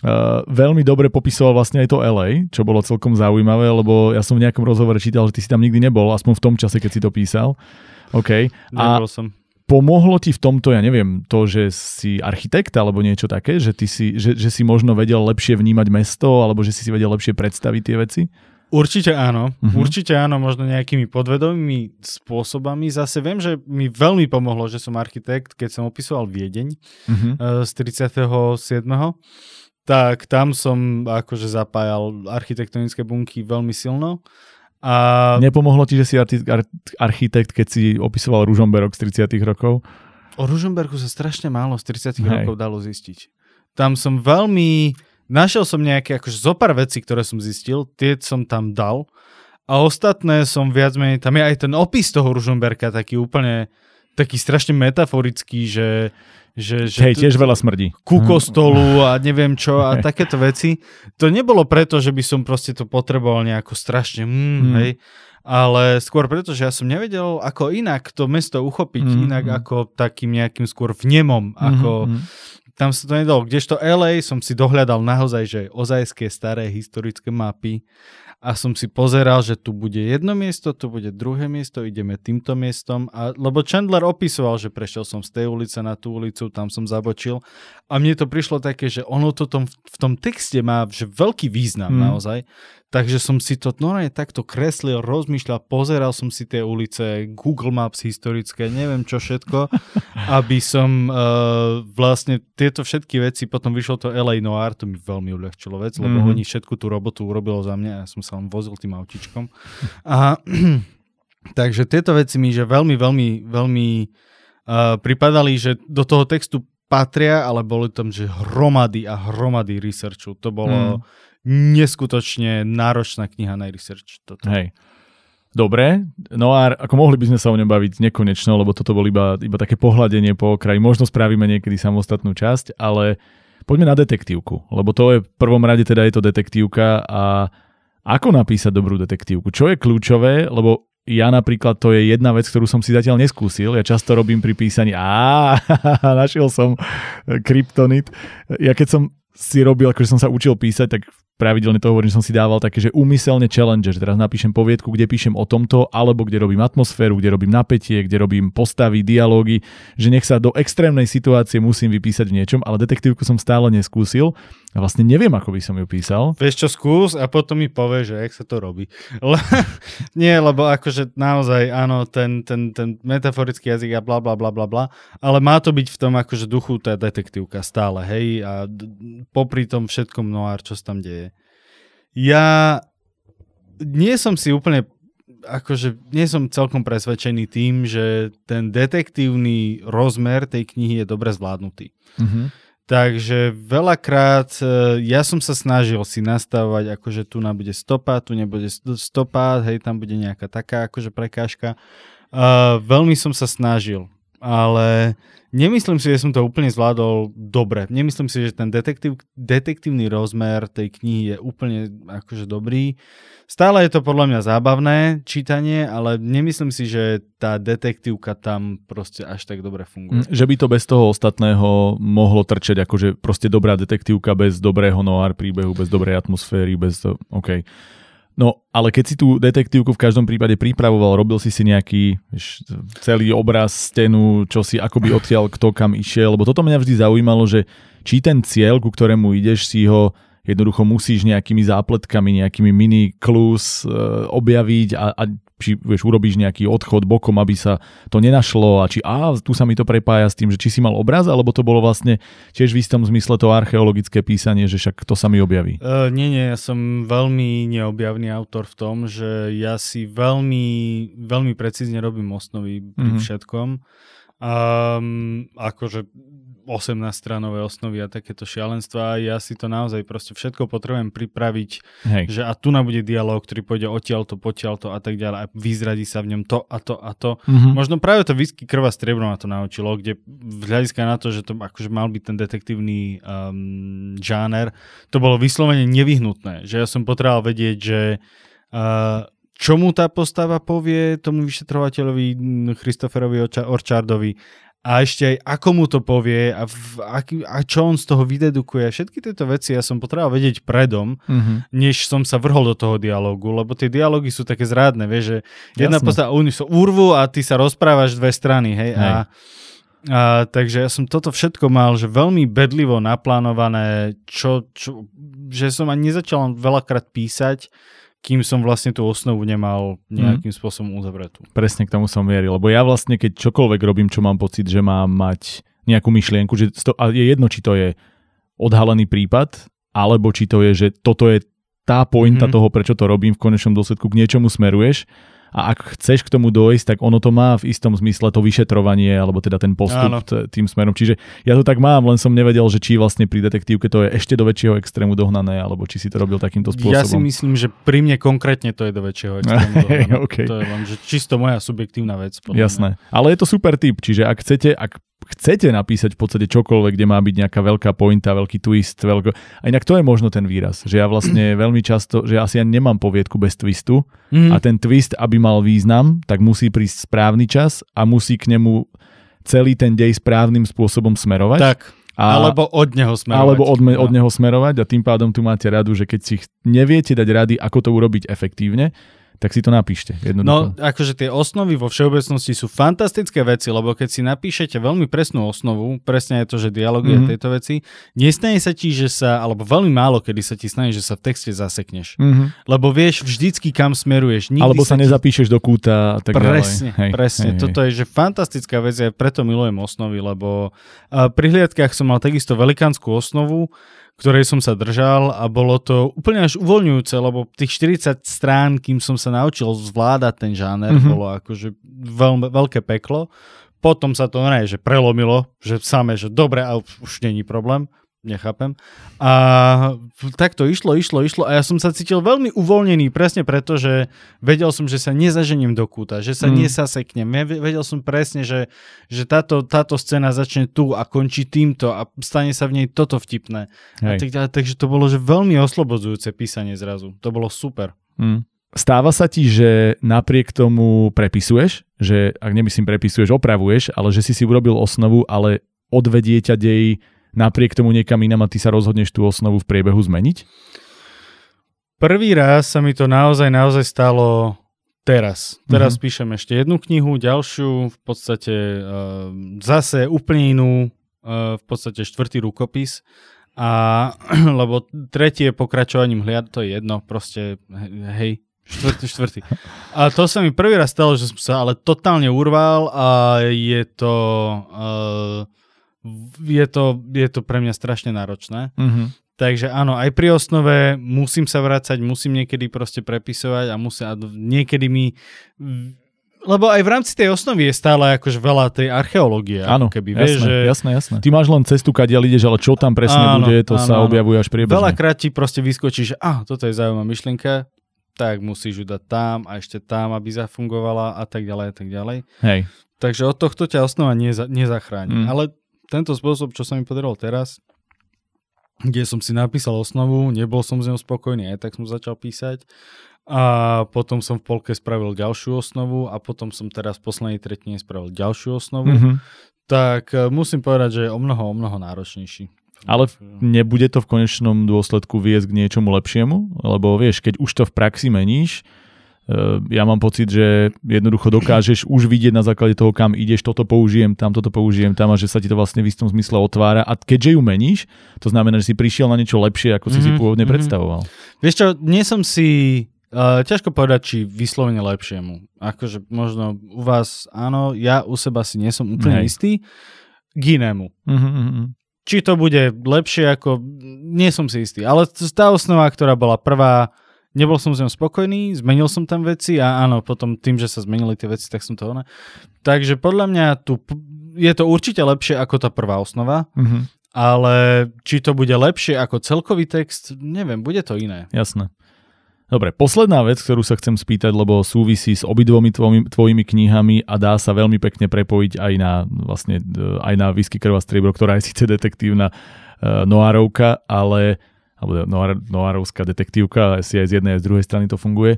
[SPEAKER 1] Uh, veľmi dobre popisoval vlastne aj to LA, čo bolo celkom zaujímavé, lebo ja som v nejakom rozhovore čítal, že ty si tam nikdy nebol, aspoň v tom čase, keď si to písal. OK.
[SPEAKER 2] A som.
[SPEAKER 1] Pomohlo ti v tomto, ja neviem, to, že si architekt alebo niečo také, že, ty si, že, že si možno vedel lepšie vnímať mesto alebo že si si vedel lepšie predstaviť tie veci?
[SPEAKER 2] Určite áno, uh-huh. určite áno, možno nejakými podvedomými spôsobami. Zase viem, že mi veľmi pomohlo, že som architekt, keď som opisoval Viedeň uh-huh. z 37 tak tam som akože zapájal architektonické bunky veľmi silno. A...
[SPEAKER 1] Nepomohlo ti, že si architekt, keď si opisoval Ružomberok z 30 rokov?
[SPEAKER 2] O Ružomberku sa strašne málo z 30 Hej. rokov dalo zistiť. Tam som veľmi... Našiel som nejaké, akože zo pár vecí, ktoré som zistil, tie som tam dal. A ostatné som viac menej, tam je aj ten opis toho Ružomberka taký úplne, taký strašne metaforický, že že, že
[SPEAKER 1] hej, tiež veľa smrdí.
[SPEAKER 2] Ku mhm. kostolu a neviem čo a takéto veci. To nebolo preto, že by som proste to potreboval nejako strašne, mm, mm. hej, ale skôr preto, že ja som nevedel, ako inak to mesto uchopiť, mm, inak mm. ako takým nejakým skôr vnemom, mm, ako mm. tam sa to nedalo. Kdežto LA som si dohľadal naozaj, že ozajské staré historické mapy a som si pozeral, že tu bude jedno miesto, tu bude druhé miesto, ideme týmto miestom. A, lebo Chandler opisoval, že prešiel som z tej ulice na tú ulicu, tam som zabočil. A mne to prišlo také, že ono to tom, v tom texte má že veľký význam mm. naozaj. Takže som si to normálne takto kreslil, rozmýšľal, pozeral som si tie ulice, Google Maps historické, neviem čo všetko, aby som uh, vlastne tieto všetky veci, potom vyšlo to LA Noir, to mi veľmi uľahčilo vec, lebo mm-hmm. oni všetku tú robotu urobilo za mňa ja som sa len vozil tým autičkom. A, takže tieto veci mi že veľmi, veľmi, veľmi uh, pripadali, že do toho textu patria, ale boli tam, že hromady a hromady researchu. To bolo mm. Neskutočne náročná kniha na research. Toto.
[SPEAKER 1] Hej. Dobre, no a ako mohli by sme sa o ňom baviť nekonečno, lebo toto bol iba, iba také pohľadenie po okraji. Možno spravíme niekedy samostatnú časť, ale poďme na detektívku, lebo to je v prvom rade teda je to detektívka a ako napísať dobrú detektívku? Čo je kľúčové, lebo ja napríklad, to je jedna vec, ktorú som si zatiaľ neskúsil. Ja často robím pri písaní, a našiel som kryptonit. Ja keď som si robil, akože som sa učil písať, tak pravidelne to hovorím, som si dával také, že úmyselne challenge, že teraz napíšem poviedku, kde píšem o tomto, alebo kde robím atmosféru, kde robím napätie, kde robím postavy, dialógy, že nech sa do extrémnej situácie musím vypísať v niečom, ale detektívku som stále neskúsil a vlastne neviem, ako by som ju písal.
[SPEAKER 2] Vieš čo, skús a potom mi povieš, že jak sa to robí. Le- Nie, lebo akože naozaj, áno, ten, ten, ten metaforický jazyk a bla bla bla bla bla, ale má to byť v tom akože duchu tá detektívka stále, hej, a popri tom všetkom noir, čo sa tam deje. Ja nie som si úplne akože nie som celkom presvedčený tým, že ten detektívny rozmer tej knihy je dobre zvládnutý.
[SPEAKER 1] Uh-huh.
[SPEAKER 2] Takže veľakrát e, ja som sa snažil si nastavovať, akože tu bude stopa, tu nebude stopa, hej, tam bude nejaká taká akože prekážka. Uh, veľmi som sa snažil, ale nemyslím si, že som to úplne zvládol dobre. Nemyslím si, že ten detektív, detektívny rozmer tej knihy je úplne akože dobrý. Stále je to podľa mňa zábavné čítanie, ale nemyslím si, že tá detektívka tam proste až tak dobre funguje.
[SPEAKER 1] Že by to bez toho ostatného mohlo trčať, akože proste dobrá detektívka bez dobrého noir príbehu, bez dobrej atmosféry, bez... OK. No, ale keď si tú detektívku v každom prípade pripravoval, robil si si nejaký vieš, celý obraz, stenu, čo si akoby odtiaľ kto kam išiel, lebo toto mňa vždy zaujímalo, že či ten cieľ, ku ktorému ideš, si ho jednoducho musíš nejakými zápletkami, nejakými mini clues e, objaviť a, a či vieš, urobíš nejaký odchod bokom, aby sa to nenašlo a či a tu sa mi to prepája s tým, že či si mal obraz, alebo to bolo vlastne tiež v istom zmysle to archeologické písanie, že však to sa mi objaví.
[SPEAKER 2] Uh, nie, nie, ja som veľmi neobjavný autor v tom, že ja si veľmi, veľmi precízne robím osnovy pri mm-hmm. všetkom. Um, akože 18-stranové osnovy a takéto šialenstva. Ja si to naozaj proste všetko potrebujem pripraviť, Hej. že a tu na bude dialog, ktorý pôjde odtiaľto, potiaľto a tak ďalej a vyzradí sa v ňom to a to a to. Mm-hmm. Možno práve to whisky krva striebro na to naučilo, kde vzhľadiska na to, že to akože mal byť ten detektívny um, žáner, to bolo vyslovene nevyhnutné, že ja som potreboval vedieť, že uh, čo mu tá postava povie tomu vyšetrovateľovi Christopherovi Orchardovi a ešte aj ako mu to povie a, v, aký, a čo on z toho vydedukuje. Všetky tieto veci ja som potreboval vedieť predom, mm-hmm. než som sa vrhol do toho dialogu, lebo tie dialógy sú také zrádne, vieš, že jedna postava, oni sú urvu a ty sa rozprávaš dve strany, hej, hej. A, a, takže ja som toto všetko mal, že veľmi bedlivo naplánované, čo, čo, že som ani nezačal veľakrát písať, kým som vlastne tú osnovu nemal nejakým mm. spôsobom uzavretú.
[SPEAKER 1] Presne k tomu som mieril, lebo ja vlastne keď čokoľvek robím, čo mám pocit, že mám mať nejakú myšlienku, že to, a je jedno, či to je odhalený prípad, alebo či to je, že toto je tá pointa mm. toho, prečo to robím, v konečnom dôsledku k niečomu smeruješ a ak chceš k tomu dojsť, tak ono to má v istom zmysle to vyšetrovanie, alebo teda ten postup t- tým smerom. Čiže ja to tak mám, len som nevedel, že či vlastne pri detektívke to je ešte do väčšieho extrému dohnané, alebo či si to robil takýmto spôsobom.
[SPEAKER 2] Ja si myslím, že pri mne konkrétne to je do väčšieho extrému dohnané. okay. To je len že čisto moja subjektívna vec.
[SPEAKER 1] Jasné. Mňa. Ale je to super tip, čiže ak chcete, ak chcete napísať v podstate čokoľvek, kde má byť nejaká veľká pointa, veľký twist, veľko... A inak to je možno ten výraz, že ja vlastne veľmi často, že ja asi ani nemám poviedku bez twistu mm. a ten twist, aby mal význam, tak musí prísť správny čas a musí k nemu celý ten dej správnym spôsobom smerovať.
[SPEAKER 2] Tak. A, alebo od neho smerovať.
[SPEAKER 1] Alebo od, me, od neho smerovať a tým pádom tu máte radu, že keď si neviete dať rady, ako to urobiť efektívne, tak si to napíšte. Jednoducho.
[SPEAKER 2] No, akože tie osnovy vo všeobecnosti sú fantastické veci, lebo keď si napíšete veľmi presnú osnovu, presne je to, že dialógy mm-hmm. a tieto veci, nestane sa ti, že sa, alebo veľmi málo kedy sa ti stane, že sa v texte zasekneš. Mm-hmm. Lebo vieš vždycky, kam smeruješ.
[SPEAKER 1] Nikdy alebo sa, sa nezapíšeš do kúta a tak
[SPEAKER 2] presne,
[SPEAKER 1] ďalej. Hej,
[SPEAKER 2] presne. Hej, Toto hej. je že fantastická vec, ja preto milujem osnovy, lebo pri hliadkách som mal takisto velikánsku osnovu, ktorej som sa držal a bolo to úplne až uvoľňujúce, lebo tých 40 strán, kým som sa naučil zvládať ten žáner, mm-hmm. bolo akože veľmi, veľké peklo. potom sa to ne, že prelomilo, že samé, že dobre, a už není problém, nechápem. A tak to išlo, išlo, išlo a ja som sa cítil veľmi uvoľnený presne preto, že vedel som, že sa nezažením do kúta, že sa mm. nesaseknem. Ja vedel som presne, že, že táto, táto scéna začne tu a končí týmto a stane sa v nej toto vtipné. A tak, a, takže to bolo že veľmi oslobodzujúce písanie zrazu. To bolo super.
[SPEAKER 1] Mm. Stáva sa ti, že napriek tomu prepisuješ, že ak nemyslím prepisuješ, opravuješ, ale že si si urobil osnovu, ale odvedie ťa dej napriek tomu niekam inam a ty sa rozhodneš tú osnovu v priebehu zmeniť?
[SPEAKER 2] Prvý raz sa mi to naozaj, naozaj stalo teraz. Teraz mm-hmm. píšem ešte jednu knihu, ďalšiu, v podstate uh, zase úplne inú, uh, v podstate štvrtý rukopis. A lebo tretie je pokračovaním hliad, to je jedno, proste hej, Štvrtý, štvrtý. A to sa mi prvý raz stalo, že som sa ale totálne urval a je to, uh, je to, je to pre mňa strašne náročné. Mm-hmm. Takže áno, aj pri osnove musím sa vrácať, musím niekedy proste prepisovať a musím, a niekedy mi lebo aj v rámci tej osnovy je stále akože veľa tej archeológie.
[SPEAKER 1] Áno,
[SPEAKER 2] keby,
[SPEAKER 1] jasné, vieš, že... jasné, jasné. Ty máš len cestu, kadiaľ ideš, ale čo tam presne áno, bude, to áno, sa objavuje až priebežne.
[SPEAKER 2] Veľakrát ti proste vyskočí, že ah, toto je zaujímavá myšlienka, tak musíš ju dať tam a ešte tam, aby zafungovala a tak ďalej a tak ďalej.
[SPEAKER 1] Hej.
[SPEAKER 2] Takže od tohto ťa osnova neza, nezachráni. Mm. Ale tento spôsob, čo sa mi podaril teraz, kde som si napísal osnovu, nebol som z ňou spokojný, aj tak som začal písať. A potom som v polke spravil ďalšiu osnovu a potom som teraz v poslednej tretine spravil ďalšiu osnovu. Mm-hmm. Tak e, musím povedať, že je o mnoho, o mnoho náročnejší.
[SPEAKER 1] Ale nebude to v konečnom dôsledku viesť k niečomu lepšiemu? Lebo vieš, keď už to v praxi meníš, ja mám pocit, že jednoducho dokážeš už vidieť na základe toho, kam ideš, toto použijem, tam toto použijem, tam a že sa ti to vlastne v istom zmysle otvára. A keďže ju meníš, to znamená, že si prišiel na niečo lepšie, ako si mm-hmm, si mhm, pôvodne mm-hmm. predstavoval.
[SPEAKER 2] Vieš čo, nie som si Uh, ťažko povedať, či vyslovene lepšiemu. Akože možno u vás áno, ja u seba si nie som úplne Hej. istý. K inému. Uh-huh, či to bude lepšie ako... Nie som si istý. Ale tá osnova, ktorá bola prvá, nebol som s ňou spokojný, zmenil som tam veci a áno, potom tým, že sa zmenili tie veci, tak som to ona. Takže podľa mňa tu je to určite lepšie ako tá prvá osnova, mm-hmm. ale či to bude lepšie ako celkový text, neviem, bude to iné.
[SPEAKER 1] Jasné. Dobre, posledná vec, ktorú sa chcem spýtať, lebo súvisí s obidvomi tvojimi, tvojimi knihami a dá sa veľmi pekne prepojiť aj na, vlastne, e, aj na Whisky krva striebro, ktorá je síce detektívna uh, noárovka, ale alebo noár, noárovská detektívka, asi aj z jednej a z druhej strany to funguje,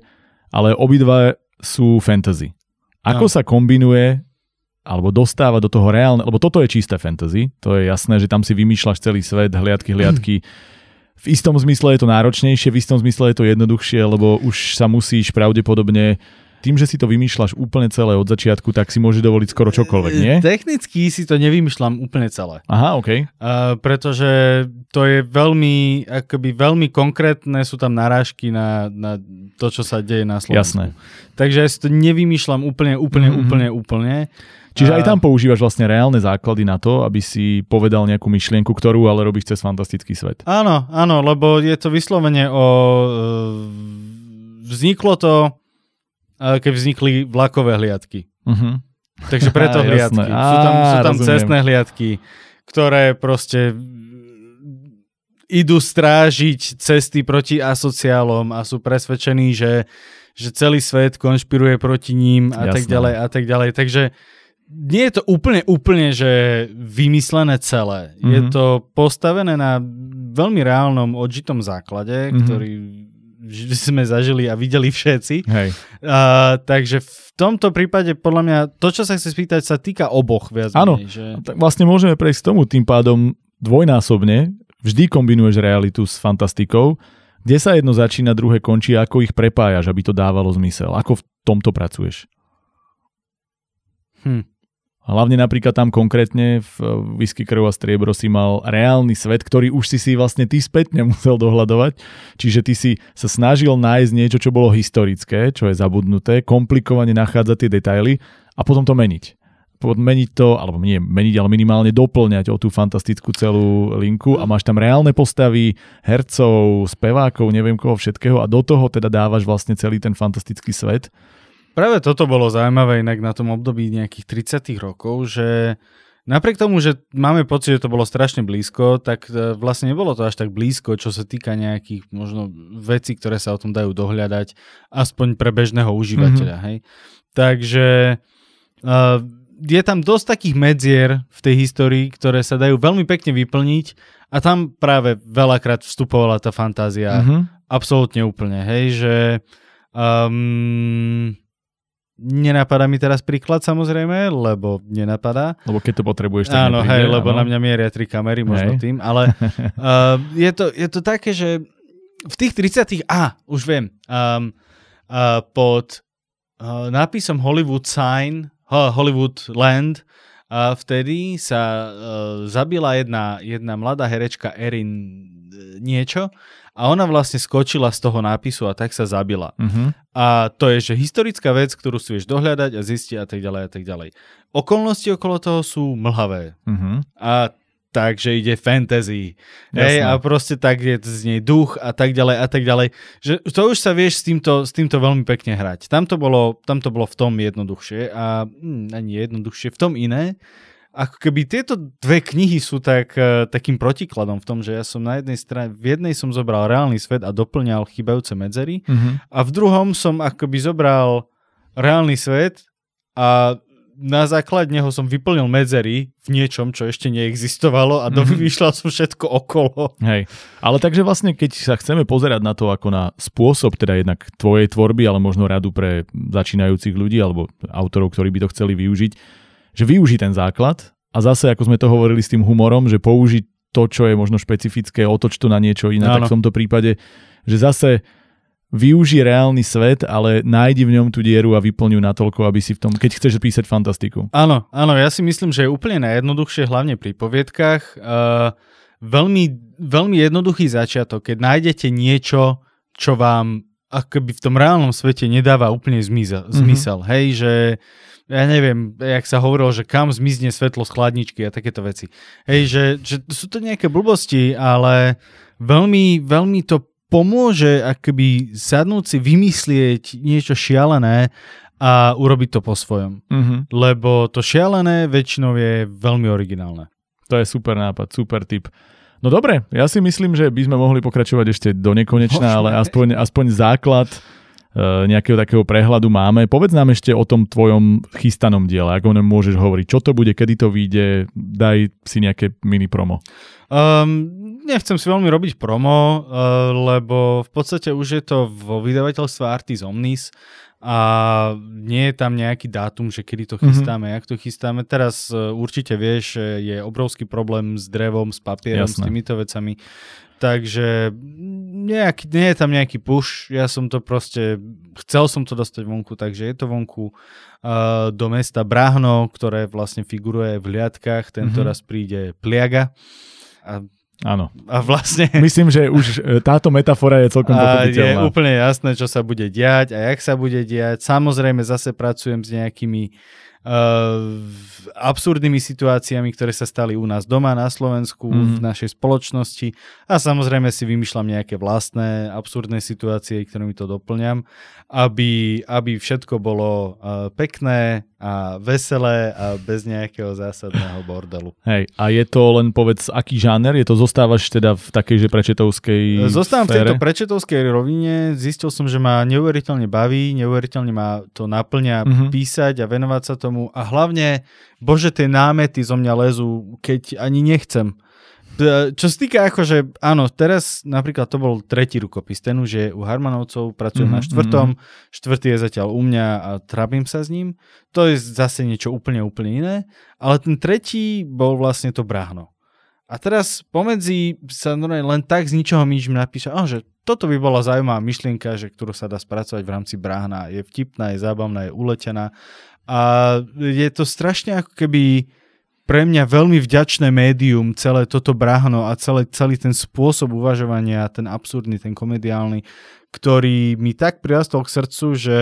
[SPEAKER 1] ale obidva sú fantasy. Ako no. sa kombinuje alebo dostáva do toho reálne, lebo toto je čisté fantasy, to je jasné, že tam si vymýšľaš celý svet, hliadky, hliadky, v istom zmysle je to náročnejšie, v istom zmysle je to jednoduchšie, lebo už sa musíš pravdepodobne tým, že si to vymýšľaš úplne celé od začiatku, tak si môže dovoliť skoro čokoľvek, nie?
[SPEAKER 2] Technicky si to nevymýšľam úplne celé.
[SPEAKER 1] Aha, OK.
[SPEAKER 2] Uh, pretože to je veľmi, akoby veľmi konkrétne, sú tam narážky na, na to, čo sa deje na Slovensku.
[SPEAKER 1] Jasné.
[SPEAKER 2] Takže ja si to nevymýšľam úplne, úplne, mm-hmm. úplne, úplne.
[SPEAKER 1] Čiže aj tam používaš vlastne reálne základy na to, aby si povedal nejakú myšlienku, ktorú ale robíš cez fantastický svet.
[SPEAKER 2] Áno, áno, lebo je to vyslovene o... E, vzniklo to, e, keď vznikli vlakové hliadky. Uh-huh. Takže preto hliadky. Á, sú tam, sú tam cestné hliadky, ktoré proste idú strážiť cesty proti asociálom a sú presvedčení, že, že celý svet konšpiruje proti ním a Jasné. tak ďalej a tak ďalej. Takže nie je to úplne, úplne, že vymyslené celé. Mm-hmm. Je mhm. to postavené na veľmi reálnom odžitom základe, mm-hmm. ktorý sme zažili a videli všetci.
[SPEAKER 1] Hej.
[SPEAKER 2] Uh, takže v tomto prípade podľa mňa to, čo sa chce spýtať, sa týka oboch viac.
[SPEAKER 1] Áno,
[SPEAKER 2] že...
[SPEAKER 1] tak vlastne môžeme prejsť k tomu tým pádom dvojnásobne. Vždy kombinuješ realitu s fantastikou. Kde sa jedno začína, druhé končí, ako ich prepájaš, aby to dávalo zmysel? Ako v tomto pracuješ?
[SPEAKER 2] Hm.
[SPEAKER 1] Hlavne napríklad tam konkrétne v Whisky krv a striebro si mal reálny svet, ktorý už si si vlastne ty spätne musel dohľadovať. Čiže ty si sa snažil nájsť niečo, čo bolo historické, čo je zabudnuté, komplikovane nachádzať tie detaily a potom to meniť. Meniť to, alebo nie meniť, ale minimálne doplňať o tú fantastickú celú linku a máš tam reálne postavy, hercov, spevákov, neviem koho všetkého a do toho teda dávaš vlastne celý ten fantastický svet
[SPEAKER 2] Práve toto bolo zaujímavé inak na tom období nejakých 30 rokov, že napriek tomu, že máme pocit, že to bolo strašne blízko, tak e, vlastne nebolo to až tak blízko, čo sa týka nejakých možno vecí, ktoré sa o tom dajú dohľadať, aspoň pre bežného užívateľa. Mm-hmm. Hej? Takže uh, je tam dosť takých medzier v tej histórii, ktoré sa dajú veľmi pekne vyplniť a tam práve veľakrát vstupovala tá fantázia mm-hmm. absolútne úplne, hej, že um, Nenapadá mi teraz príklad samozrejme, lebo nenapadá.
[SPEAKER 1] Lebo keď to potrebuješ, tak
[SPEAKER 2] Áno, hej, lebo áno. na mňa mieria tri kamery, možno hej. tým, ale uh, je, to, je to také, že v tých 30 a už viem, um, uh, pod uh, nápisom Hollywood Sign, uh, Hollywood Land, uh, vtedy sa uh, zabila jedna, jedna mladá herečka Erin niečo a ona vlastne skočila z toho nápisu a tak sa zabila. Uh-huh. A to je, že historická vec, ktorú si vieš dohľadať a zistiť a tak ďalej a tak ďalej. Okolnosti okolo toho sú mlhavé. Uh-huh. A takže ide fantasy. Hej, a proste tak je z nej duch a tak ďalej a tak ďalej. Že to už sa vieš s týmto, s týmto veľmi pekne hrať. Tam to bolo, tam to bolo v tom jednoduchšie a hm, ani jednoduchšie, v tom iné ako keby tieto dve knihy sú tak, uh, takým protikladom v tom, že ja som na jednej strane, v jednej som zobral reálny svet a doplňal chybajúce medzery mm-hmm. a v druhom som akoby zobral reálny svet a na základ neho som vyplnil medzery v niečom, čo ešte neexistovalo a dovymýšľal mm-hmm. som všetko okolo.
[SPEAKER 1] Hej, ale takže vlastne keď sa chceme pozerať na to ako na spôsob teda jednak tvojej tvorby, ale možno radu pre začínajúcich ľudí alebo autorov, ktorí by to chceli využiť, že využiť ten základ a zase, ako sme to hovorili s tým humorom, že použiť to, čo je možno špecifické, otoč to na niečo iné, tak v tomto prípade, že zase využij reálny svet, ale nájdi v ňom tú dieru a vyplňu natoľko, aby si v tom, keď chceš písať fantastiku.
[SPEAKER 2] Áno, áno, ja si myslím, že je úplne najjednoduchšie, hlavne pri poviedkach. Uh, veľmi, veľmi jednoduchý začiatok, keď nájdete niečo, čo vám akoby v tom reálnom svete nedáva úplne zmysel. Mm-hmm. zmysel hej, že ja neviem, jak sa hovorilo, že kam zmizne svetlo z chladničky a takéto veci. Hej, že, že sú to nejaké blbosti, ale veľmi, veľmi to pomôže akoby sadnúť si, vymyslieť niečo šialené a urobiť to po svojom. Mm-hmm. Lebo to šialené väčšinou je veľmi originálne.
[SPEAKER 1] To je super nápad, super tip. No dobre, ja si myslím, že by sme mohli pokračovať ešte do nekonečna, ale aspoň, aspoň základ nejakého takého prehľadu máme. Povedz nám ešte o tom tvojom chystanom diele, ako nám môžeš hovoriť, čo to bude, kedy to vyjde, daj si nejaké mini promo.
[SPEAKER 2] Um, nechcem si veľmi robiť promo, uh, lebo v podstate už je to vo vydavateľstve Artis Omnis a nie je tam nejaký dátum, že kedy to mhm. chystáme, mm-hmm. jak to chystáme. Teraz uh, určite vieš, je obrovský problém s drevom, s papierom, Jasné. s týmito vecami. Takže nejak, nie je tam nejaký push, ja som to proste, chcel som to dostať vonku, takže je to vonku uh, do mesta Brahno, ktoré vlastne figuruje v liadkách, tento mm-hmm. raz príde Pliaga.
[SPEAKER 1] A Áno.
[SPEAKER 2] A vlastne...
[SPEAKER 1] Myslím, že už e, táto metafora je celkom pochopiteľná.
[SPEAKER 2] Je úplne jasné, čo sa bude diať a jak sa bude diať. Samozrejme zase pracujem s nejakými uh, absurdnými situáciami, ktoré sa stali u nás doma na Slovensku, mm. v našej spoločnosti a samozrejme si vymýšľam nejaké vlastné absurdné situácie, ktorými to doplňam, aby, aby všetko bolo uh, pekné a veselé a bez nejakého zásadného bordelu.
[SPEAKER 1] Hej, a je to len povedz, aký žáner? Je to zostávaš teda v takej, že prečetovskej
[SPEAKER 2] Zostávam
[SPEAKER 1] sfére?
[SPEAKER 2] v tejto prečetovskej rovine, zistil som, že ma neuveriteľne baví, neuveriteľne ma to naplňa mm-hmm. písať a venovať sa tomu a hlavne bože, tie námety zo mňa lezú, keď ani nechcem. Čo sa týka akože, áno, teraz napríklad to bol tretí rukopis, ten už je u Harmanovcov, pracujem mm-hmm, na mhm, štvrtom, mm-hmm. štvrtý je zatiaľ u mňa a trápim sa s ním. To je zase niečo úplne, úplne iné, ale ten tretí bol vlastne to brahno. A teraz pomedzi sa len tak z ničoho nič napíše, oh, že toto by bola zaujímavá myšlienka, že, ktorú sa dá spracovať v rámci bráhna. Je vtipná, je zábavná, je uletená a je to strašne ako keby pre mňa veľmi vďačné médium, celé toto bráhno a celé, celý ten spôsob uvažovania, ten absurdný, ten komediálny, ktorý mi tak prirastol k srdcu, že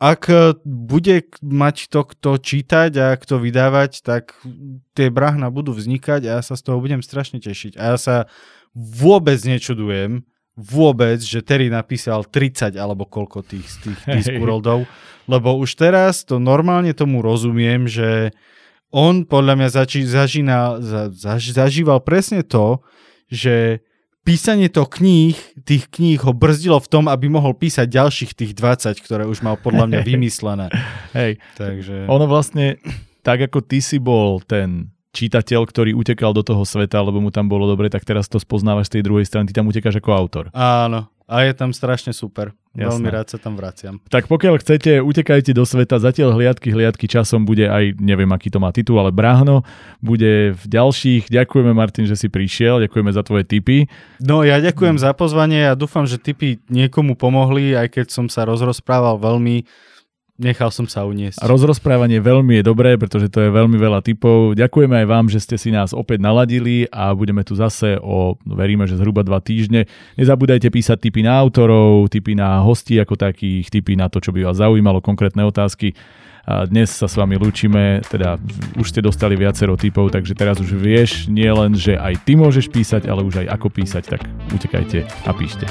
[SPEAKER 2] ak bude mať to kto čítať a kto vydávať, tak tie bráhna budú vznikať a ja sa z toho budem strašne tešiť. A ja sa vôbec nečudujem, vôbec, že Terry napísal 30 alebo koľko tých, tých Discworldov, lebo už teraz to normálne tomu rozumiem, že on podľa mňa zači, zažína, za, zaž, zažíval presne to, že písanie to kníh, tých kníh ho brzdilo v tom, aby mohol písať ďalších tých 20, ktoré už mal podľa mňa vymyslené.
[SPEAKER 1] Hej, Takže... ono vlastne, tak ako ty si bol ten čítateľ, ktorý utekal do toho sveta, lebo mu tam bolo dobre, tak teraz to spoznávaš z tej druhej strany, ty tam utekáš ako autor.
[SPEAKER 2] Áno, a je tam strašne super. Jasné. Veľmi rád sa tam vraciam.
[SPEAKER 1] Tak pokiaľ chcete, utekajte do sveta. Zatiaľ hliadky, hliadky časom bude aj, neviem aký to má titul, ale Bráhno bude v ďalších. Ďakujeme Martin, že si prišiel. Ďakujeme za tvoje tipy.
[SPEAKER 2] No ja ďakujem za pozvanie a dúfam, že tipy niekomu pomohli, aj keď som sa rozrozprával veľmi Nechal som sa uniesť.
[SPEAKER 1] Rozrozprávanie veľmi je dobré, pretože to je veľmi veľa typov. Ďakujeme aj vám, že ste si nás opäť naladili a budeme tu zase o, veríme, že zhruba dva týždne. Nezabúdajte písať tipy na autorov, tipy na hostí ako takých, tipy na to, čo by vás zaujímalo, konkrétne otázky. A dnes sa s vami lúčime, teda už ste dostali viacero typov, takže teraz už vieš nie len, že aj ty môžeš písať, ale už aj ako písať, tak utekajte a píšte.